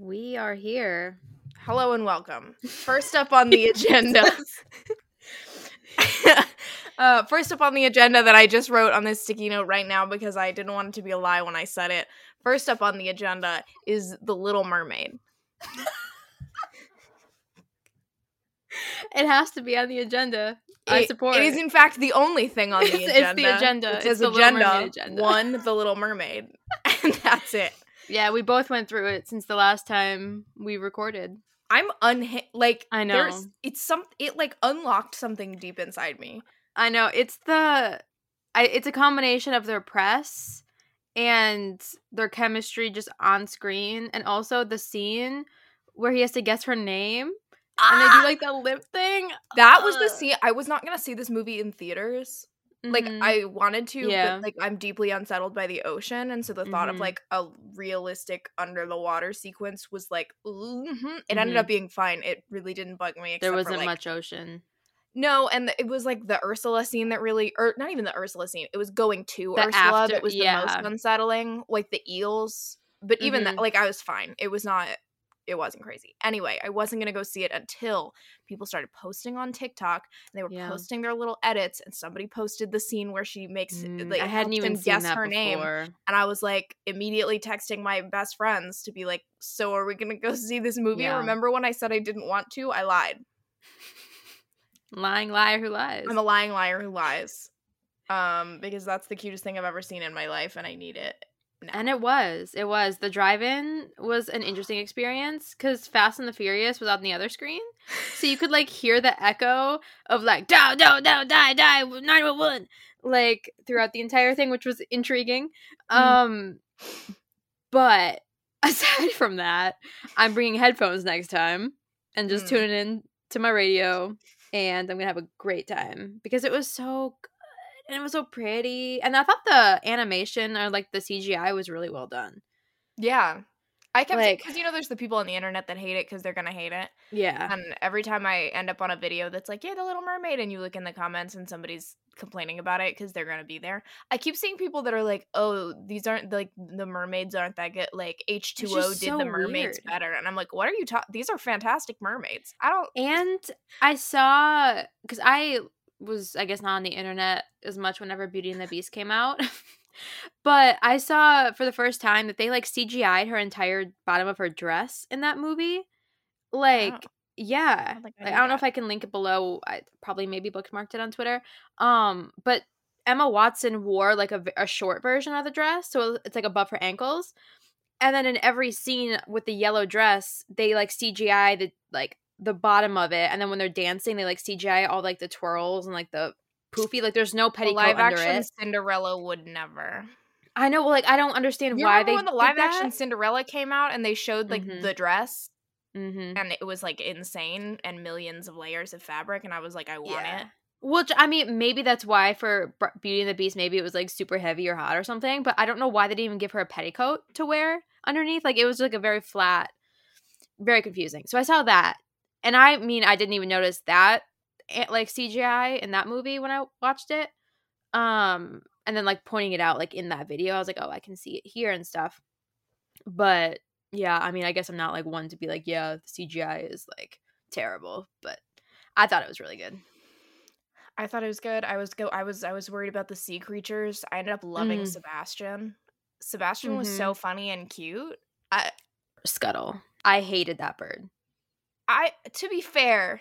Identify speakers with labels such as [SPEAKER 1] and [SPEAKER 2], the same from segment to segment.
[SPEAKER 1] We are here.
[SPEAKER 2] Hello and welcome. First up on the agenda. uh, first up on the agenda that I just wrote on this sticky note right now because I didn't want it to be a lie when I said it. First up on the agenda is The Little Mermaid.
[SPEAKER 1] It has to be on the agenda. I support.
[SPEAKER 2] It is, in fact, the only thing on the
[SPEAKER 1] It's-
[SPEAKER 2] agenda.
[SPEAKER 1] it's the agenda.
[SPEAKER 2] It
[SPEAKER 1] It's the
[SPEAKER 2] agenda,
[SPEAKER 1] agenda.
[SPEAKER 2] One, The Little Mermaid. And that's it.
[SPEAKER 1] Yeah, we both went through it since the last time we recorded.
[SPEAKER 2] I'm unha- like
[SPEAKER 1] I know.
[SPEAKER 2] there's it's some it like unlocked something deep inside me.
[SPEAKER 1] I know it's the, I, it's a combination of their press and their chemistry just on screen, and also the scene where he has to guess her name, and they do like the lip thing. Ah!
[SPEAKER 2] that was the scene I was not going to see this movie in theaters. Like
[SPEAKER 1] Mhm.
[SPEAKER 2] I wanted to
[SPEAKER 1] Yeah.
[SPEAKER 2] but like I'm deeply unsettled by the ocean and so the thought of
[SPEAKER 1] Mhm.
[SPEAKER 2] like a realistic under the water sequence was like mhm. it ended up being fine. It really didn't bug me
[SPEAKER 1] there wasn't
[SPEAKER 2] like,
[SPEAKER 1] much ocean.
[SPEAKER 2] No, and it was like the Ursula scene that really, or not even the Ursula scene. It was going to
[SPEAKER 1] The
[SPEAKER 2] Ursula
[SPEAKER 1] after-
[SPEAKER 2] that was the most unsettling, like the eels. But even that,
[SPEAKER 1] Mhm.
[SPEAKER 2] like I was fine. It was not. It wasn't crazy. Anyway, I wasn't gonna go see it until people started posting on TikTok. And they were
[SPEAKER 1] Yeah.
[SPEAKER 2] posting their little edits, and somebody posted the scene where she makes
[SPEAKER 1] Mm,
[SPEAKER 2] like
[SPEAKER 1] I hadn't even
[SPEAKER 2] guess her name, and I was like immediately texting my best friends to be like, "So are we gonna go see this movie?
[SPEAKER 1] Yeah.
[SPEAKER 2] Remember when I said I didn't want to? I lied."
[SPEAKER 1] Lying liar who lies.
[SPEAKER 2] I'm a lying liar who lies. Um, because that's the cutest thing I've ever seen in my life, and I need it. Now.
[SPEAKER 1] And it was. It was. The drive in was an interesting experience because Fast and the Furious was on the other screen. So you could like hear the echo of like, down, down, down, die, die, 911, like throughout the entire thing, which was intriguing.
[SPEAKER 2] Mm.
[SPEAKER 1] Um, but aside from that, I'm bringing headphones next time and just
[SPEAKER 2] Mm.
[SPEAKER 1] tuning in to my radio and I'm going to have a great time because it was so and it was so pretty. And I thought the animation or like the CGI was really well done.
[SPEAKER 2] yeah, I kept
[SPEAKER 1] Like-
[SPEAKER 2] because you know there's the people on the internet that hate it because they're gonna hate it,
[SPEAKER 1] Yeah.
[SPEAKER 2] and every time I end up on a video that's like, "Yeah, the Little Mermaid," and you look in the comments and somebody's complaining about it because they're gonna be there. I keep seeing people that are like, "Oh, these aren't like the mermaids aren't that good." Like H two O did
[SPEAKER 1] so
[SPEAKER 2] the mermaids
[SPEAKER 1] weird.
[SPEAKER 2] better, and I'm like, "What are you talking? These are fantastic mermaids." I don't.
[SPEAKER 1] And I saw because I was, I guess, not on the internet as much whenever Beauty and the Beast came out. but I saw for the first time that they like CGI'd her entire bottom of her dress in that movie. Like,
[SPEAKER 2] Oh.
[SPEAKER 1] yeah.
[SPEAKER 2] don't I
[SPEAKER 1] Like, I don't know if. I can link it below. I probably maybe bookmarked it on Twitter. Um, but Emma Watson wore like a short version of the dress, so it's like above her ankles. And then in every scene with the yellow dress, they like CGI the like the bottom of it, and then when they're dancing, they like CGI all like the twirls and like the poofy. Like there's no petticoat
[SPEAKER 2] live
[SPEAKER 1] under
[SPEAKER 2] action
[SPEAKER 1] it.
[SPEAKER 2] Cinderella would never.
[SPEAKER 1] I know. Well, like I don't understand
[SPEAKER 2] You
[SPEAKER 1] why they
[SPEAKER 2] when the live action Cinderella came out and they showed like
[SPEAKER 1] Mhm.
[SPEAKER 2] the dress
[SPEAKER 1] Mm-hmm.
[SPEAKER 2] and it was like insane and millions of layers of fabric and I was like I want
[SPEAKER 1] Yeah.
[SPEAKER 2] it.
[SPEAKER 1] Which I mean, maybe that's why for Beauty and the Beast, maybe it was like super heavy or hot or something. But I don't know why they didn't even give her a petticoat to wear underneath. Like it was like a very flat, very confusing. So I saw that, and I mean, I didn't even notice that eh, like CGI in that movie when I watched it. Um, and then like pointing it out like in that video, I was like, oh, I can see it here and stuff. But yeah, I mean, I guess I'm not like one to be like, yeah, the CGI is like terrible, but I thought it was really good.
[SPEAKER 2] I thought it was good. I was go I was I was worried about the sea creatures. I ended up loving
[SPEAKER 1] Mm.
[SPEAKER 2] Sebastian. Sebastian was
[SPEAKER 1] Mhm.
[SPEAKER 2] so funny and cute. I
[SPEAKER 1] Scuttle. I hated that bird.
[SPEAKER 2] I to be fair,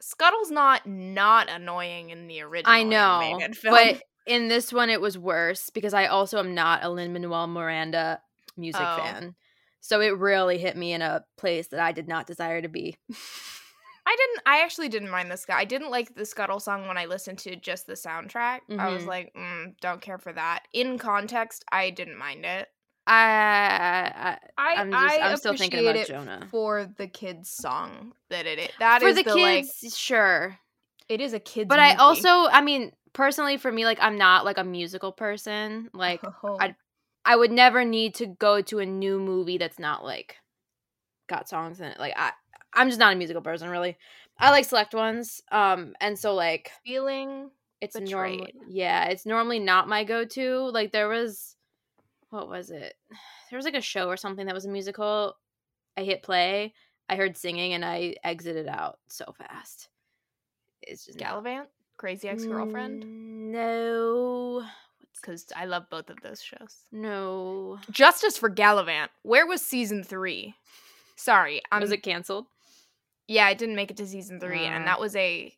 [SPEAKER 2] Scuttle's not not annoying in the original
[SPEAKER 1] I know,
[SPEAKER 2] film.
[SPEAKER 1] but in this one it was worse because I also am not a Lin Manuel Miranda music
[SPEAKER 2] Oh.
[SPEAKER 1] fan, so it really hit me in a place that I did not desire to be.
[SPEAKER 2] I didn't. I actually didn't mind this guy. I didn't like the Scuttle song when I listened to just the soundtrack. I was
[SPEAKER 1] Mhm.
[SPEAKER 2] like, mm, don't care for that. In context, I didn't mind it.
[SPEAKER 1] I, I I'm just
[SPEAKER 2] I
[SPEAKER 1] I'm still thinking about
[SPEAKER 2] it
[SPEAKER 1] Jonah.
[SPEAKER 2] for the kids' song that it is. That
[SPEAKER 1] For
[SPEAKER 2] is
[SPEAKER 1] the
[SPEAKER 2] the, like.
[SPEAKER 1] sure,
[SPEAKER 2] It is a kids.
[SPEAKER 1] but I also, I mean, personally, for me, like I'm not like a musical person. Like
[SPEAKER 2] Oh.
[SPEAKER 1] I- I would never need to go to a new movie that's not like got songs in it. Like I I'm just not a musical person really. I like select ones. Um and so like
[SPEAKER 2] feeling.
[SPEAKER 1] it's normally yeah, it's normally not my go-to. Like there was what was it? There was like a show or something that was a musical. I hit play. I heard singing and I exited out so fast. It's just
[SPEAKER 2] Galavant, Crazy Ex Girlfriend.
[SPEAKER 1] Mm, No.
[SPEAKER 2] Because I love both of those shows.
[SPEAKER 1] No.
[SPEAKER 2] Justice for Galavant. Where was season three? Sorry,
[SPEAKER 1] was it canceled?
[SPEAKER 2] Yeah, I didn't make it to season three,
[SPEAKER 1] Uh.
[SPEAKER 2] and that was a.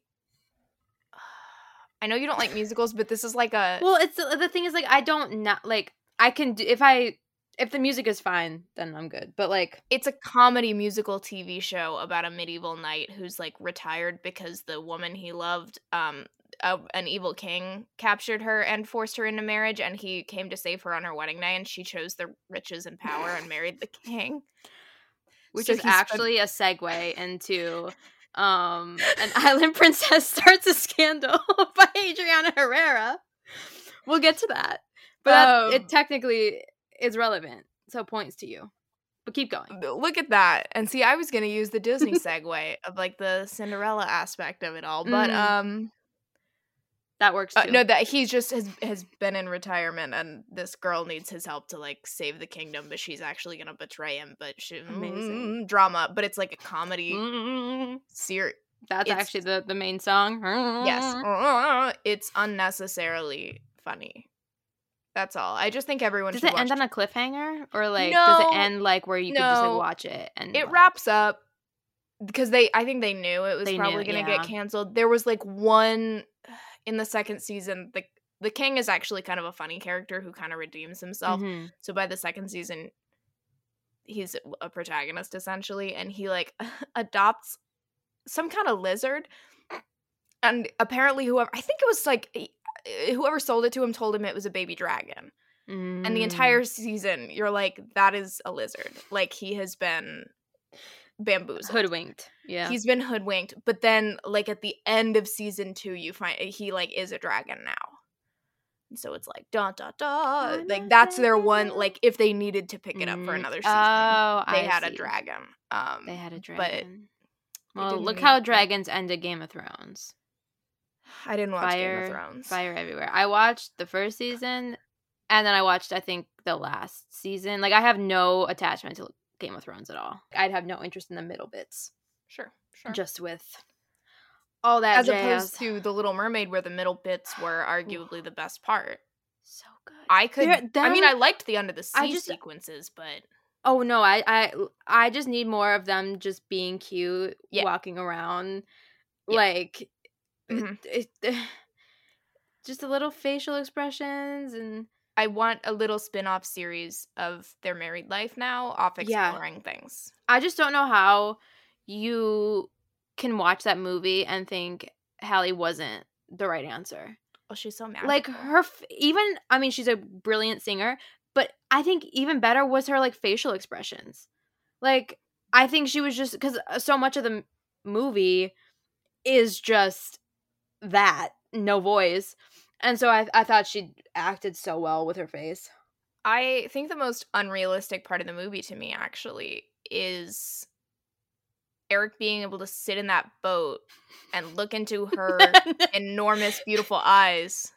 [SPEAKER 2] I know you don't like musicals, but this is like a.
[SPEAKER 1] Well, it's the thing is like I don't not like I can do if I if the music is fine then I'm good. But like
[SPEAKER 2] it's a comedy musical TV show about a medieval knight who's like retired because the woman he loved, um, a, an evil king captured her and forced her into marriage, and he came to save her on her wedding night, and she chose the riches and power and married the king.
[SPEAKER 1] which
[SPEAKER 2] So
[SPEAKER 1] is actually a segue into um an island princess starts a scandal by Adriana Herrera. We'll get to that. But
[SPEAKER 2] Um,
[SPEAKER 1] it technically is relevant. So points to you. But keep going.
[SPEAKER 2] Look at that, and see, I was gonna use the Disney segue of like the Cinderella aspect of it all, but
[SPEAKER 1] Mm.
[SPEAKER 2] um.
[SPEAKER 1] That works
[SPEAKER 2] Uh, no, that he's just has has been in retirement, and this girl needs his help to like save the kingdom, but she's actually gonna betray him. But she
[SPEAKER 1] Amazing.
[SPEAKER 2] mm, drama, but it's like a comedy
[SPEAKER 1] Mm,
[SPEAKER 2] series.
[SPEAKER 1] That's
[SPEAKER 2] it's-
[SPEAKER 1] actually the, the main song.
[SPEAKER 2] Yes, it's unnecessarily funny. That's all. I just think everyone
[SPEAKER 1] Does it end on a cliffhanger? Or like does it end like where you could just like watch it and
[SPEAKER 2] it
[SPEAKER 1] like-
[SPEAKER 2] wraps up because they i think they knew it was
[SPEAKER 1] knew,
[SPEAKER 2] probably going to
[SPEAKER 1] yeah.
[SPEAKER 2] get canceled there was like one in the second season the the king is actually kind of a funny character who kind of redeems himself
[SPEAKER 1] Mhm.
[SPEAKER 2] so by the second season he's a protagonist essentially and he like adopts some kind of lizard and apparently whoever i think it was like whoever sold it to him told him it was a baby dragon and the
[SPEAKER 1] Mm.
[SPEAKER 2] entire season you're like that is a lizard like he has been bamboozled
[SPEAKER 1] hoodwinked. Yeah.
[SPEAKER 2] he's been hoodwinked but then like at the end of season two you find he like is a dragon now And so it's like da da da like that's their one like if they needed to pick it up for
[SPEAKER 1] Mm.
[SPEAKER 2] another season
[SPEAKER 1] Oh,
[SPEAKER 2] they
[SPEAKER 1] I
[SPEAKER 2] had a dragon um
[SPEAKER 1] They had a dragon.
[SPEAKER 2] they
[SPEAKER 1] well, look how dragons ended Game of Thrones.
[SPEAKER 2] I didn't watch game
[SPEAKER 1] Fire,
[SPEAKER 2] of thrones
[SPEAKER 1] fire everywhere. I watched the first season, and then I watched I think the last season. Like I have no attachment to Game of Thrones at all. I'd have no interest in the middle bits,
[SPEAKER 2] sure sure
[SPEAKER 1] just with all that
[SPEAKER 2] as
[SPEAKER 1] jazz.
[SPEAKER 2] opposed to the little mermaid where the middle bits were arguably the best part
[SPEAKER 1] so good.
[SPEAKER 2] i could
[SPEAKER 1] There-
[SPEAKER 2] i mean i liked the under the sea
[SPEAKER 1] just- uh,
[SPEAKER 2] sequences but
[SPEAKER 1] Oh no, I I I just need more of them just being cute,
[SPEAKER 2] Yeah.
[SPEAKER 1] walking around,
[SPEAKER 2] Yeah.
[SPEAKER 1] like
[SPEAKER 2] Mhm.
[SPEAKER 1] it, it- just the little facial expressions and
[SPEAKER 2] I want a little spin-off series of their married life now off
[SPEAKER 1] Yeah.
[SPEAKER 2] exploring things.
[SPEAKER 1] I just don't know how you can watch that movie and think Halle wasn't the right answer.
[SPEAKER 2] Oh, she's so mad.
[SPEAKER 1] Like her, f- even I mean, she's a brilliant singer, but I think even better was her like facial expressions. Like I think she was just because so much of the m- movie is just that no voice, and so I I thought she acted so well with her face.
[SPEAKER 2] I think the most unrealistic part of the movie to me actually is Eric being able to sit in that boat and look into her enormous, beautiful eyes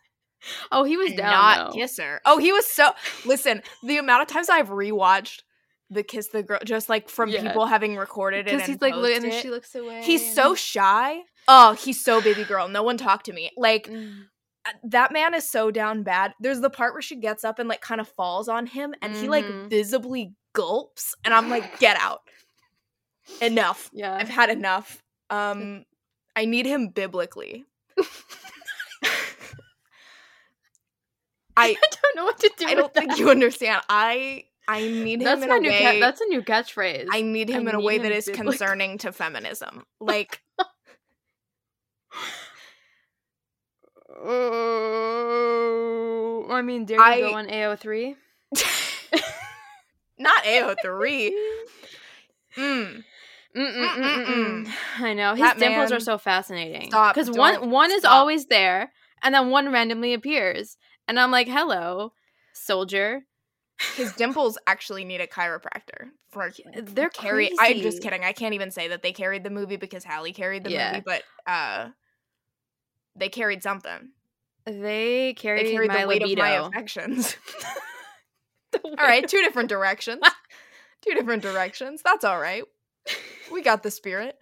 [SPEAKER 1] oh, he was
[SPEAKER 2] and
[SPEAKER 1] down.
[SPEAKER 2] not
[SPEAKER 1] though.
[SPEAKER 2] kiss her. Oh, he was so. Listen, the amount of times I've rewatched the kiss the girl, just like from
[SPEAKER 1] Yeah.
[SPEAKER 2] people having recorded it,
[SPEAKER 1] because
[SPEAKER 2] and
[SPEAKER 1] he's like and she looks away.
[SPEAKER 2] He's so shy. Oh, he's so baby girl. No one talked to me. Like
[SPEAKER 1] Mm.
[SPEAKER 2] uh, that man is so down bad. There's the part where she gets up and like kind of falls on him and he like
[SPEAKER 1] Mhm.
[SPEAKER 2] visibly gulps and I'm like, "Get out. Enough.
[SPEAKER 1] yeah.
[SPEAKER 2] I've had enough." Um I need him biblically. I
[SPEAKER 1] I don't know what to do.
[SPEAKER 2] I don't
[SPEAKER 1] with
[SPEAKER 2] think you understand. I I need him
[SPEAKER 1] That's
[SPEAKER 2] in a
[SPEAKER 1] new
[SPEAKER 2] way.
[SPEAKER 1] ca- that's a new catchphrase.
[SPEAKER 2] I need him
[SPEAKER 1] I
[SPEAKER 2] in a way that is
[SPEAKER 1] biblically.
[SPEAKER 2] concerning to feminism. Like
[SPEAKER 1] Oh, I mean, dare you
[SPEAKER 2] I-
[SPEAKER 1] go on AO3?
[SPEAKER 2] not AO3. Mm.
[SPEAKER 1] Mm-mm-mm-mm. I know his
[SPEAKER 2] That
[SPEAKER 1] dimples are so fascinating.
[SPEAKER 2] Stop,
[SPEAKER 1] because one one is
[SPEAKER 2] stop.
[SPEAKER 1] always there, and then one randomly appears, and I'm like, "Hello, soldier."
[SPEAKER 2] His dimples actually need a chiropractor for
[SPEAKER 1] they're
[SPEAKER 2] carry. I'm just kidding. I can't even say that they carried the movie because Halle carried the
[SPEAKER 1] Yeah.
[SPEAKER 2] movie, but uh, they carried something.
[SPEAKER 1] They carry
[SPEAKER 2] They carried
[SPEAKER 1] my
[SPEAKER 2] the weight
[SPEAKER 1] libido.
[SPEAKER 2] of my affections. All right, two different directions. two different directions. That's all right. We got the spirit.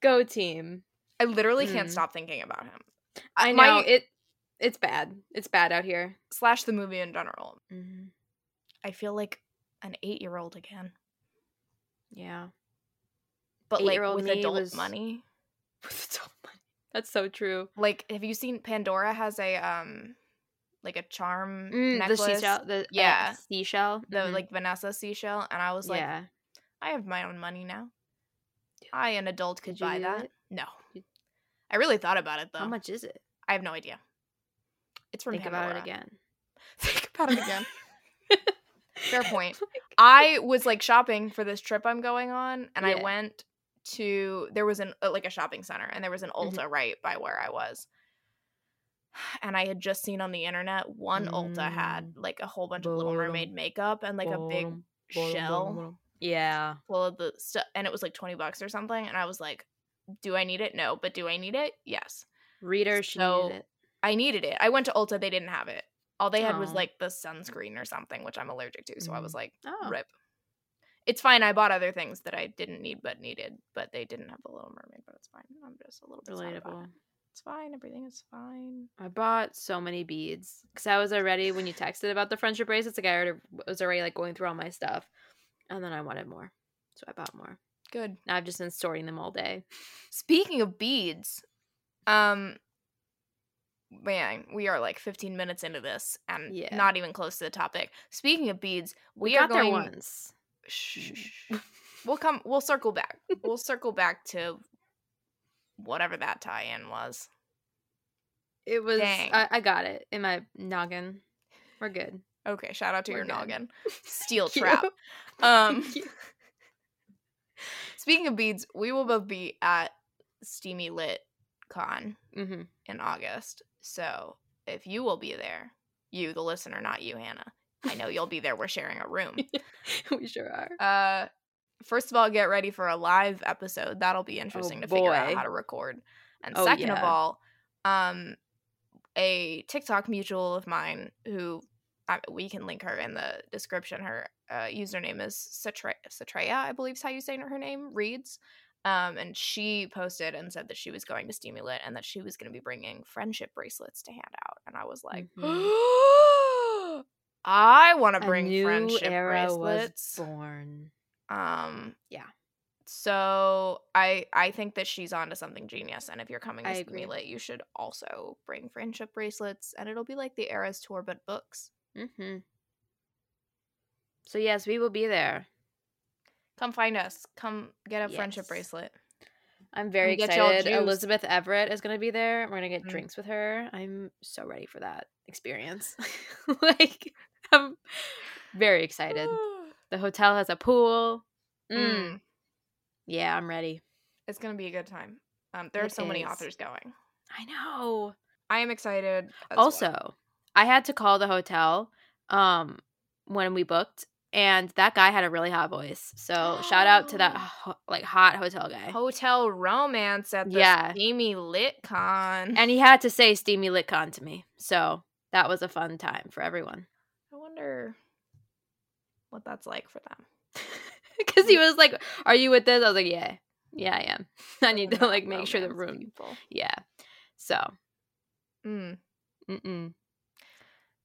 [SPEAKER 1] Go team.
[SPEAKER 2] I literally can't
[SPEAKER 1] Mm.
[SPEAKER 2] stop thinking about him.
[SPEAKER 1] I
[SPEAKER 2] My-
[SPEAKER 1] know it. It's bad. It's bad out here.
[SPEAKER 2] slash the movie in general.
[SPEAKER 1] Mm-hmm.
[SPEAKER 2] I feel like an eight year old again,
[SPEAKER 1] Yeah.
[SPEAKER 2] but like with adult
[SPEAKER 1] was-
[SPEAKER 2] money.
[SPEAKER 1] That's so true.
[SPEAKER 2] Like, have you seen Pandora has a um, like a charm
[SPEAKER 1] Mm,
[SPEAKER 2] necklace,
[SPEAKER 1] the seashell. The
[SPEAKER 2] Yeah.
[SPEAKER 1] uh, seashell.
[SPEAKER 2] the
[SPEAKER 1] Mhm.
[SPEAKER 2] like Vanessa seashell, and I was like,
[SPEAKER 1] yeah.
[SPEAKER 2] I have my own money now. I, an adult, could
[SPEAKER 1] you
[SPEAKER 2] buy that.
[SPEAKER 1] it?
[SPEAKER 2] No, I really thought about it though.
[SPEAKER 1] How much is it?
[SPEAKER 2] I have no idea. It's from
[SPEAKER 1] Think about it
[SPEAKER 2] Pandora.
[SPEAKER 1] again.
[SPEAKER 2] Think about it again. Fair point. I was like shopping for this trip I'm going on, and I went to there was an uh, like a shopping center, and there was an
[SPEAKER 1] Mm-hmm.
[SPEAKER 2] Ulta right by where I was. And I had just seen on the internet one Ulta had like a whole bunch of Little
[SPEAKER 1] Bottom.
[SPEAKER 2] Mermaid makeup and like a big
[SPEAKER 1] Bottom, bottom,
[SPEAKER 2] shell
[SPEAKER 1] bottom, bottom. Yeah.
[SPEAKER 2] full of the stuff, and it was like twenty bucks or something. And I was like, "Do I need it? No, but do I need it? Yes."
[SPEAKER 1] Reader, she
[SPEAKER 2] So-
[SPEAKER 1] needed it.
[SPEAKER 2] I needed it. I went to Ulta, they didn't have it. All they had was like the sunscreen or something, which I'm allergic to. So I was
[SPEAKER 1] Mm.
[SPEAKER 2] like,
[SPEAKER 1] Oh.
[SPEAKER 2] rip. It's fine. I bought other things that I didn't need but needed, but they didn't have the Little Mermaid. But it's fine. I'm just a little bit sad about
[SPEAKER 1] Relatable.
[SPEAKER 2] it. It's fine. Everything is fine.
[SPEAKER 1] I bought so many beads because I was already when you texted about the friendship bracelets. Like I already was already like going through all my stuff, and then I wanted more, so I bought more.
[SPEAKER 2] Good.
[SPEAKER 1] Now I've just been sorting them all day.
[SPEAKER 2] Speaking of beads, um, man, we are like 15 minutes into this and
[SPEAKER 1] Yeah.
[SPEAKER 2] not even close to the topic. Speaking of beads, we,
[SPEAKER 1] We,
[SPEAKER 2] are going.
[SPEAKER 1] once.
[SPEAKER 2] Shh. we'll come. We'll circle back. We'll circle back to whatever that tie-in was.
[SPEAKER 1] It was. I, I got it in my noggin. We're good.
[SPEAKER 2] Okay, shout out to
[SPEAKER 1] We're
[SPEAKER 2] your
[SPEAKER 1] good.
[SPEAKER 2] noggin. Steel trap. Um speaking of beads, we will both be at Steamy Lit Con
[SPEAKER 1] Mhm.
[SPEAKER 2] in August. So if you will be there, you the listener, not you, Hannah. I know you'll be there. We're sharing a room.
[SPEAKER 1] we sure are.
[SPEAKER 2] Uh first of all, get ready for a live episode. That'll be interesting to figure out how to record. And
[SPEAKER 1] Oh,
[SPEAKER 2] second of all, um a TikTok mutual of mine who I, we can link her in the description. Her uh, username is Satreya, I believe is how you say her name, reads. Um, and she posted and said that she was going to Stimulant and that she was going to be bringing friendship bracelets to hand out. And I was like, I want to bring friendship
[SPEAKER 1] era
[SPEAKER 2] bracelets.
[SPEAKER 1] was born.
[SPEAKER 2] Um,
[SPEAKER 1] Yeah.
[SPEAKER 2] So I I think that she's onto something genius, and if you're coming to. Stimulate, you should also bring friendship bracelets, and it'll be like the Eras tour but books.
[SPEAKER 1] Mm-hmm. So yes, we will be there.
[SPEAKER 2] Come find us. Come get a friendship bracelet.
[SPEAKER 1] I'm very excited. Elizabeth Everett is going to be there. We're going to get
[SPEAKER 2] Mhm.
[SPEAKER 1] drinks with her. I'm so ready for that experience. like, I'm very excited. The hotel has a pool. Mm.
[SPEAKER 2] Mm.
[SPEAKER 1] Yeah, I'm ready.
[SPEAKER 2] It's gonna be a good time. Um, there are
[SPEAKER 1] It
[SPEAKER 2] so many authors going.
[SPEAKER 1] I know.
[SPEAKER 2] I am excited. as well.
[SPEAKER 1] also, I had to call the hotel um when we booked and that guy had a really hot voice. So, shout out to that ho- like hot hotel guy.
[SPEAKER 2] hotel romance at the
[SPEAKER 1] Yeah.
[SPEAKER 2] Steamy Lit Con.
[SPEAKER 1] And he had to say steamy litcon to me. So, that was a fun time for everyone.
[SPEAKER 2] Wonder what that's like for them.
[SPEAKER 1] Cuz he was like, "Are you with this?" I was like, "Yeah. Yeah, I am." I need to like make sure the room
[SPEAKER 2] people.
[SPEAKER 1] Yeah. So,
[SPEAKER 2] Mm.
[SPEAKER 1] mm-mm.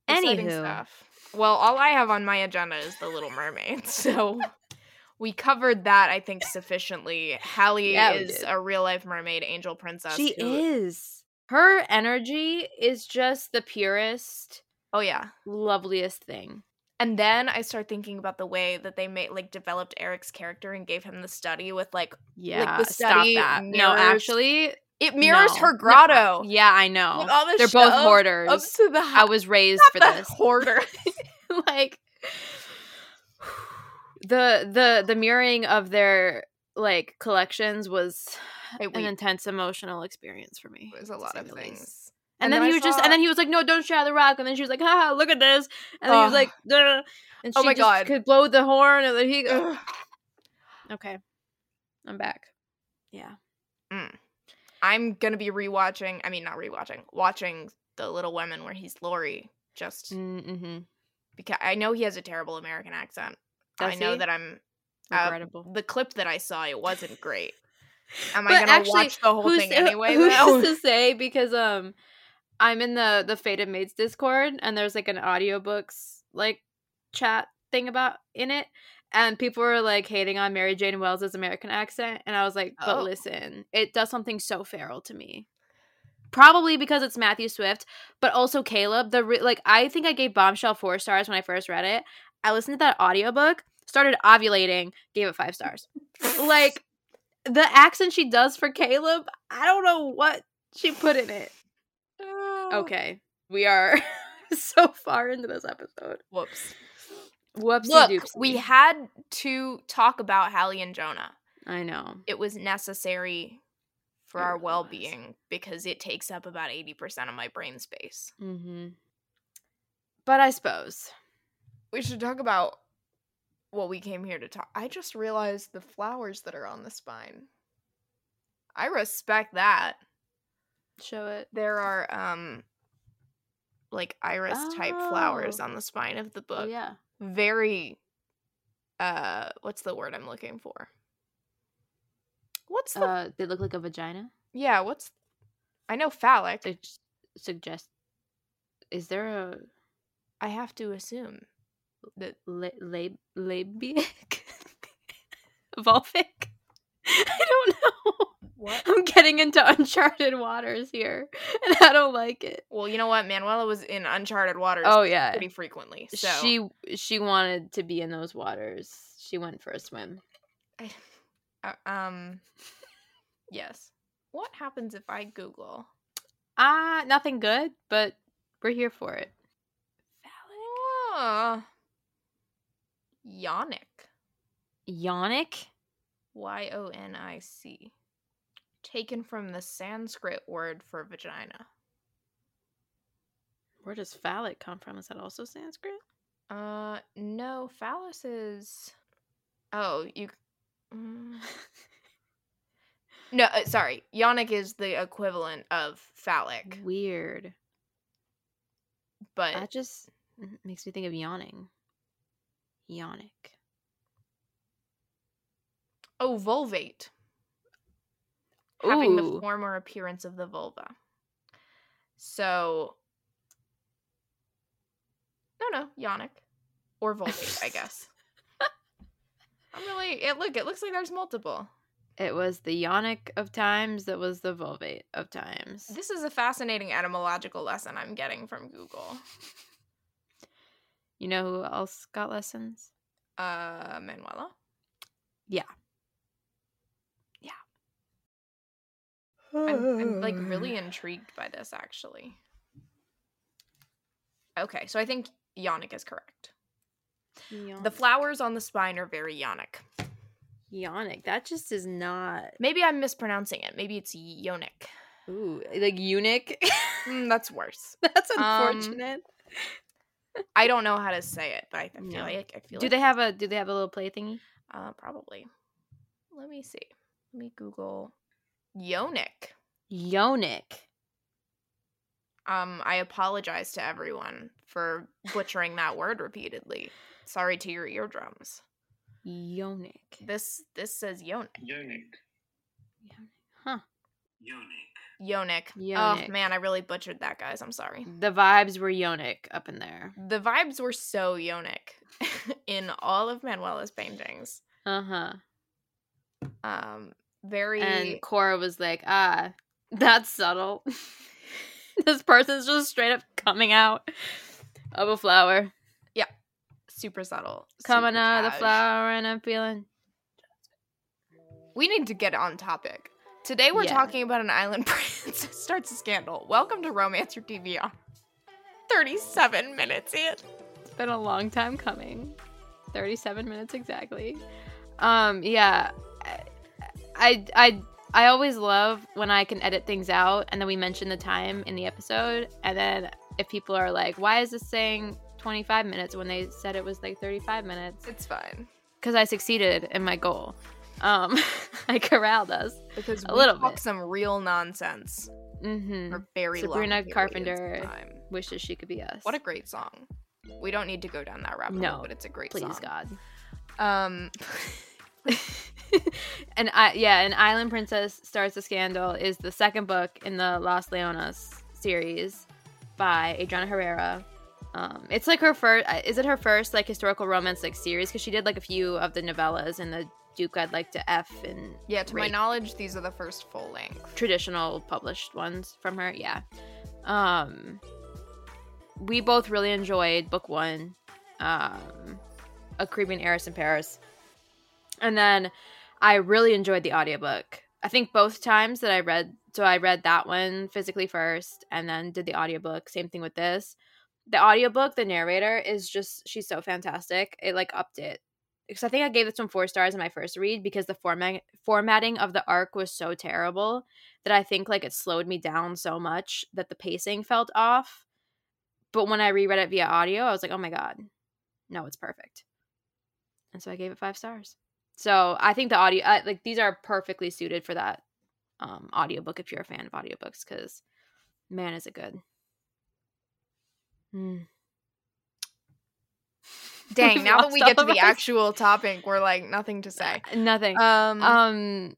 [SPEAKER 1] Anywho.
[SPEAKER 2] stuff. Well, all I have on my agenda is the Little Mermaid, so we covered that I think sufficiently. Halle
[SPEAKER 1] Yeah,
[SPEAKER 2] is a real life mermaid, angel princess.
[SPEAKER 1] She
[SPEAKER 2] who-
[SPEAKER 1] is. Her energy is just the purest,
[SPEAKER 2] Oh yeah.
[SPEAKER 1] loveliest thing.
[SPEAKER 2] And then I start thinking about the way that they made like developed Eric's character and gave him the study with like
[SPEAKER 1] Yeah, like,
[SPEAKER 2] the
[SPEAKER 1] stop
[SPEAKER 2] study
[SPEAKER 1] that. No, actually,
[SPEAKER 2] it mirrors
[SPEAKER 1] no.
[SPEAKER 2] her
[SPEAKER 1] No,
[SPEAKER 2] grotto.
[SPEAKER 1] yeah, I know.
[SPEAKER 2] All the
[SPEAKER 1] They're both hoarders.
[SPEAKER 2] Up to the
[SPEAKER 1] I was raised for this.
[SPEAKER 2] hoarder.
[SPEAKER 1] like the the the mirroring of their like collections was
[SPEAKER 2] It-
[SPEAKER 1] an intense emotional experience for me.
[SPEAKER 2] It was a lot of things.
[SPEAKER 1] And,
[SPEAKER 2] And
[SPEAKER 1] then,
[SPEAKER 2] then
[SPEAKER 1] he
[SPEAKER 2] I
[SPEAKER 1] was just, and then he was like, "No, don't shatter the rock." And then she was like, "Haha, look at this." And then he was like, Duh. and she
[SPEAKER 2] Oh my
[SPEAKER 1] just
[SPEAKER 2] God.
[SPEAKER 1] could blow the horn, and then he,
[SPEAKER 2] Ugh.
[SPEAKER 1] okay, I'm back. Yeah,
[SPEAKER 2] I'm gonna be rewatching. I mean, not rewatching. Watching the Little Women where he's Laurie. Just
[SPEAKER 1] mm-hmm.
[SPEAKER 2] because I know he has a terrible American accent. I know
[SPEAKER 1] he?
[SPEAKER 2] that I'm uh, the clip that I saw. It wasn't great. Am I gonna
[SPEAKER 1] actually,
[SPEAKER 2] watch the whole thing anyway?
[SPEAKER 1] Who's
[SPEAKER 2] though?
[SPEAKER 1] to say? Because um, I'm in the the Fated Mates Discord, and there's like an audiobooks like chat thing about in it, and people were like hating on Mary Jane Wells' American accent, and I was like, but
[SPEAKER 2] Oh.
[SPEAKER 1] listen, it does something so feral to me. Probably because it's Matthew Swift, but also Caleb. The re- like, I think I gave Bombshell four stars when I first read it. I listened to that audiobook, started ovulating, gave it five stars. like the accent she does for Caleb, I don't know what she put in it.
[SPEAKER 2] Oh.
[SPEAKER 1] Okay, we are so far into this episode.
[SPEAKER 2] Whoops.
[SPEAKER 1] Whoopsie
[SPEAKER 2] Look,
[SPEAKER 1] doopsie.
[SPEAKER 2] we had to talk about Halle and Jonah.
[SPEAKER 1] I know.
[SPEAKER 2] It was necessary for
[SPEAKER 1] It
[SPEAKER 2] our
[SPEAKER 1] was.
[SPEAKER 2] well-being because it takes up about 80% of my brain space.
[SPEAKER 1] Mm-hmm. But I suppose
[SPEAKER 2] We should talk about what we came here to talk. I just realized the flowers that are on the spine. I respect that.
[SPEAKER 1] Show it.
[SPEAKER 2] There are um like iris type flowers
[SPEAKER 1] Oh.
[SPEAKER 2] on the spine of the book.
[SPEAKER 1] Oh yeah.
[SPEAKER 2] Very uh what's the word I'm looking for? What's the
[SPEAKER 1] Uh, they look like a vagina.
[SPEAKER 2] Yeah, what's I know phallic.
[SPEAKER 1] They suggest. Is there a
[SPEAKER 2] I have to assume.
[SPEAKER 1] that la- lab labic vulvic? I don't know.
[SPEAKER 2] What?
[SPEAKER 1] I'm getting into uncharted waters here, and I don't like it.
[SPEAKER 2] Well, you know what? Manuela was in uncharted waters
[SPEAKER 1] Oh yeah,
[SPEAKER 2] pretty frequently. So
[SPEAKER 1] she she wanted to be in those waters. She went for a swim.
[SPEAKER 2] Uh, um yes. What happens if I Google
[SPEAKER 1] Ah, nothing good, but we're here for it.
[SPEAKER 2] uh, Yonic?
[SPEAKER 1] Yonic?
[SPEAKER 2] Y O N I C. Taken from the Sanskrit word for vagina.
[SPEAKER 1] Where does phallic come from? Is that also Sanskrit?
[SPEAKER 2] Uh, no, phallus is. Oh, you. Mm. No, uh, sorry. Yonic is the equivalent of phallic,
[SPEAKER 1] Weird.
[SPEAKER 2] but
[SPEAKER 1] That just makes me think of yawning. Yonic.
[SPEAKER 2] oh, vulvate. Having the
[SPEAKER 1] Ooh.
[SPEAKER 2] form or appearance of the vulva. So. No, no, Yonic. Or vulvate, I guess. I'm really. It, look, it looks like there's multiple.
[SPEAKER 1] It was the yonic of times that was the vulvate of times.
[SPEAKER 2] This is a fascinating etymological lesson I'm getting from Google.
[SPEAKER 1] You know who else got lessons?
[SPEAKER 2] Uh, Manuela?
[SPEAKER 1] Yeah.
[SPEAKER 2] I'm, I'm like really intrigued by this actually. Okay, so I think Yonic is correct. The flowers on the spine are very Yonic.
[SPEAKER 1] Yonic. That just is not.
[SPEAKER 2] Maybe I'm mispronouncing it. Maybe it's Yonic.
[SPEAKER 1] Ooh, like eunuch.
[SPEAKER 2] Mm, that's worse.
[SPEAKER 1] That's
[SPEAKER 2] Um,
[SPEAKER 1] unfortunate.
[SPEAKER 2] I don't know how to say it, but I feel
[SPEAKER 1] No.
[SPEAKER 2] like I feel
[SPEAKER 1] do
[SPEAKER 2] like
[SPEAKER 1] they have a Do they have a little play thingy?
[SPEAKER 2] uh probably. Let me see. Let me Google Yonic.
[SPEAKER 1] Yonic.
[SPEAKER 2] Um, I apologize to everyone for butchering that word repeatedly. Sorry to your eardrums.
[SPEAKER 1] Yonic.
[SPEAKER 2] This this says Yonic.
[SPEAKER 3] Yonic.
[SPEAKER 1] Huh.
[SPEAKER 3] Yonic.
[SPEAKER 2] Yonic.
[SPEAKER 1] Yonic.
[SPEAKER 2] Oh man, I really butchered that, guys. I'm sorry.
[SPEAKER 1] The vibes were Yonic up in there.
[SPEAKER 2] The vibes were so Yonic in all of Manuela's paintings.
[SPEAKER 1] Uh huh.
[SPEAKER 2] Um, very.
[SPEAKER 1] And Cora was like, ah, that's subtle. this person's just straight up coming out of a flower. Yeah.
[SPEAKER 2] Super subtle.
[SPEAKER 1] Coming
[SPEAKER 2] super
[SPEAKER 1] out of the flower, and I'm feeling.
[SPEAKER 2] We need to get on topic. Today we're
[SPEAKER 1] Yeah.
[SPEAKER 2] talking about an island prince starts a scandal. Welcome to Romance Your TBR. 37 minutes in.
[SPEAKER 1] It's been a long time coming. 37 minutes exactly. Um, yeah. I, I, I, always love when I can edit things out and then we mention the time in the episode. And then if people are like, why is this saying 25 minutes when they said it was like 35 minutes?
[SPEAKER 2] It's fine.
[SPEAKER 1] Because I succeeded in my goal. Um, I corralled us.
[SPEAKER 2] Because
[SPEAKER 1] A
[SPEAKER 2] we
[SPEAKER 1] little bit.
[SPEAKER 2] some real nonsense
[SPEAKER 1] Mm-hmm.
[SPEAKER 2] for very
[SPEAKER 1] Sabrina Carpenter.
[SPEAKER 2] time.
[SPEAKER 1] Wishes she could be us.
[SPEAKER 2] What a great song. We don't need to go down that rabbit
[SPEAKER 1] No,
[SPEAKER 2] hole, but it's a great
[SPEAKER 1] Please
[SPEAKER 2] song.
[SPEAKER 1] Please God.
[SPEAKER 2] Um,
[SPEAKER 1] and I yeah, and Island Princess Starts a Scandal is the second book in the Las Leonas series by Adriana Herrera. Um, it's like her first. Is it her first like historical romance like series? Because she did like a few of the novellas and the Duke I'd like to F and
[SPEAKER 2] yeah, to my knowledge, these are the first full length.
[SPEAKER 1] traditional published ones from her. Yeah. Um we both really enjoyed book 1 um A Caribbean Heiress in Paris. And then I really enjoyed the audiobook. I think both times that I read so I read that one physically first and then did the audiobook. Same thing with this. The audiobook, the narrator is just she's so fantastic. It like upped it. Because I think I gave this one four stars in my first read because the format formatting of the arc was so terrible that I think like it slowed me down so much that the pacing felt off. But when I reread it via audio, I was like, oh my God, no, it's perfect. And so I gave it five stars. So I think the audio, uh, like these are perfectly suited for that um, audiobook if you're a fan of audiobooks, because man, is it good. Mm.
[SPEAKER 2] Dang, now that we get to the
[SPEAKER 1] us.
[SPEAKER 2] actual topic, we're like nothing to say.
[SPEAKER 1] Nothing.
[SPEAKER 2] Um,
[SPEAKER 1] Um,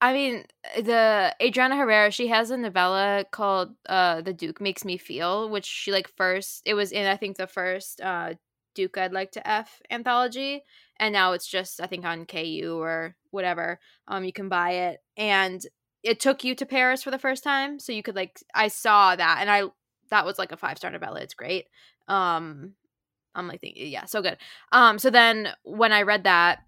[SPEAKER 1] I mean, the Adriana Herrera, she has a novella called uh "The Duke Makes Me Feel," which she like first. It was in I think the first uh Duke I'd Like to F anthology, and now it's just I think on KU or whatever. Um, you can buy it, and it took you to Paris for the first time, so you could like I saw that, and I that was like a five star novella. It's great. Um, I'm like thinking, yeah, so good. Um, so then when I read that,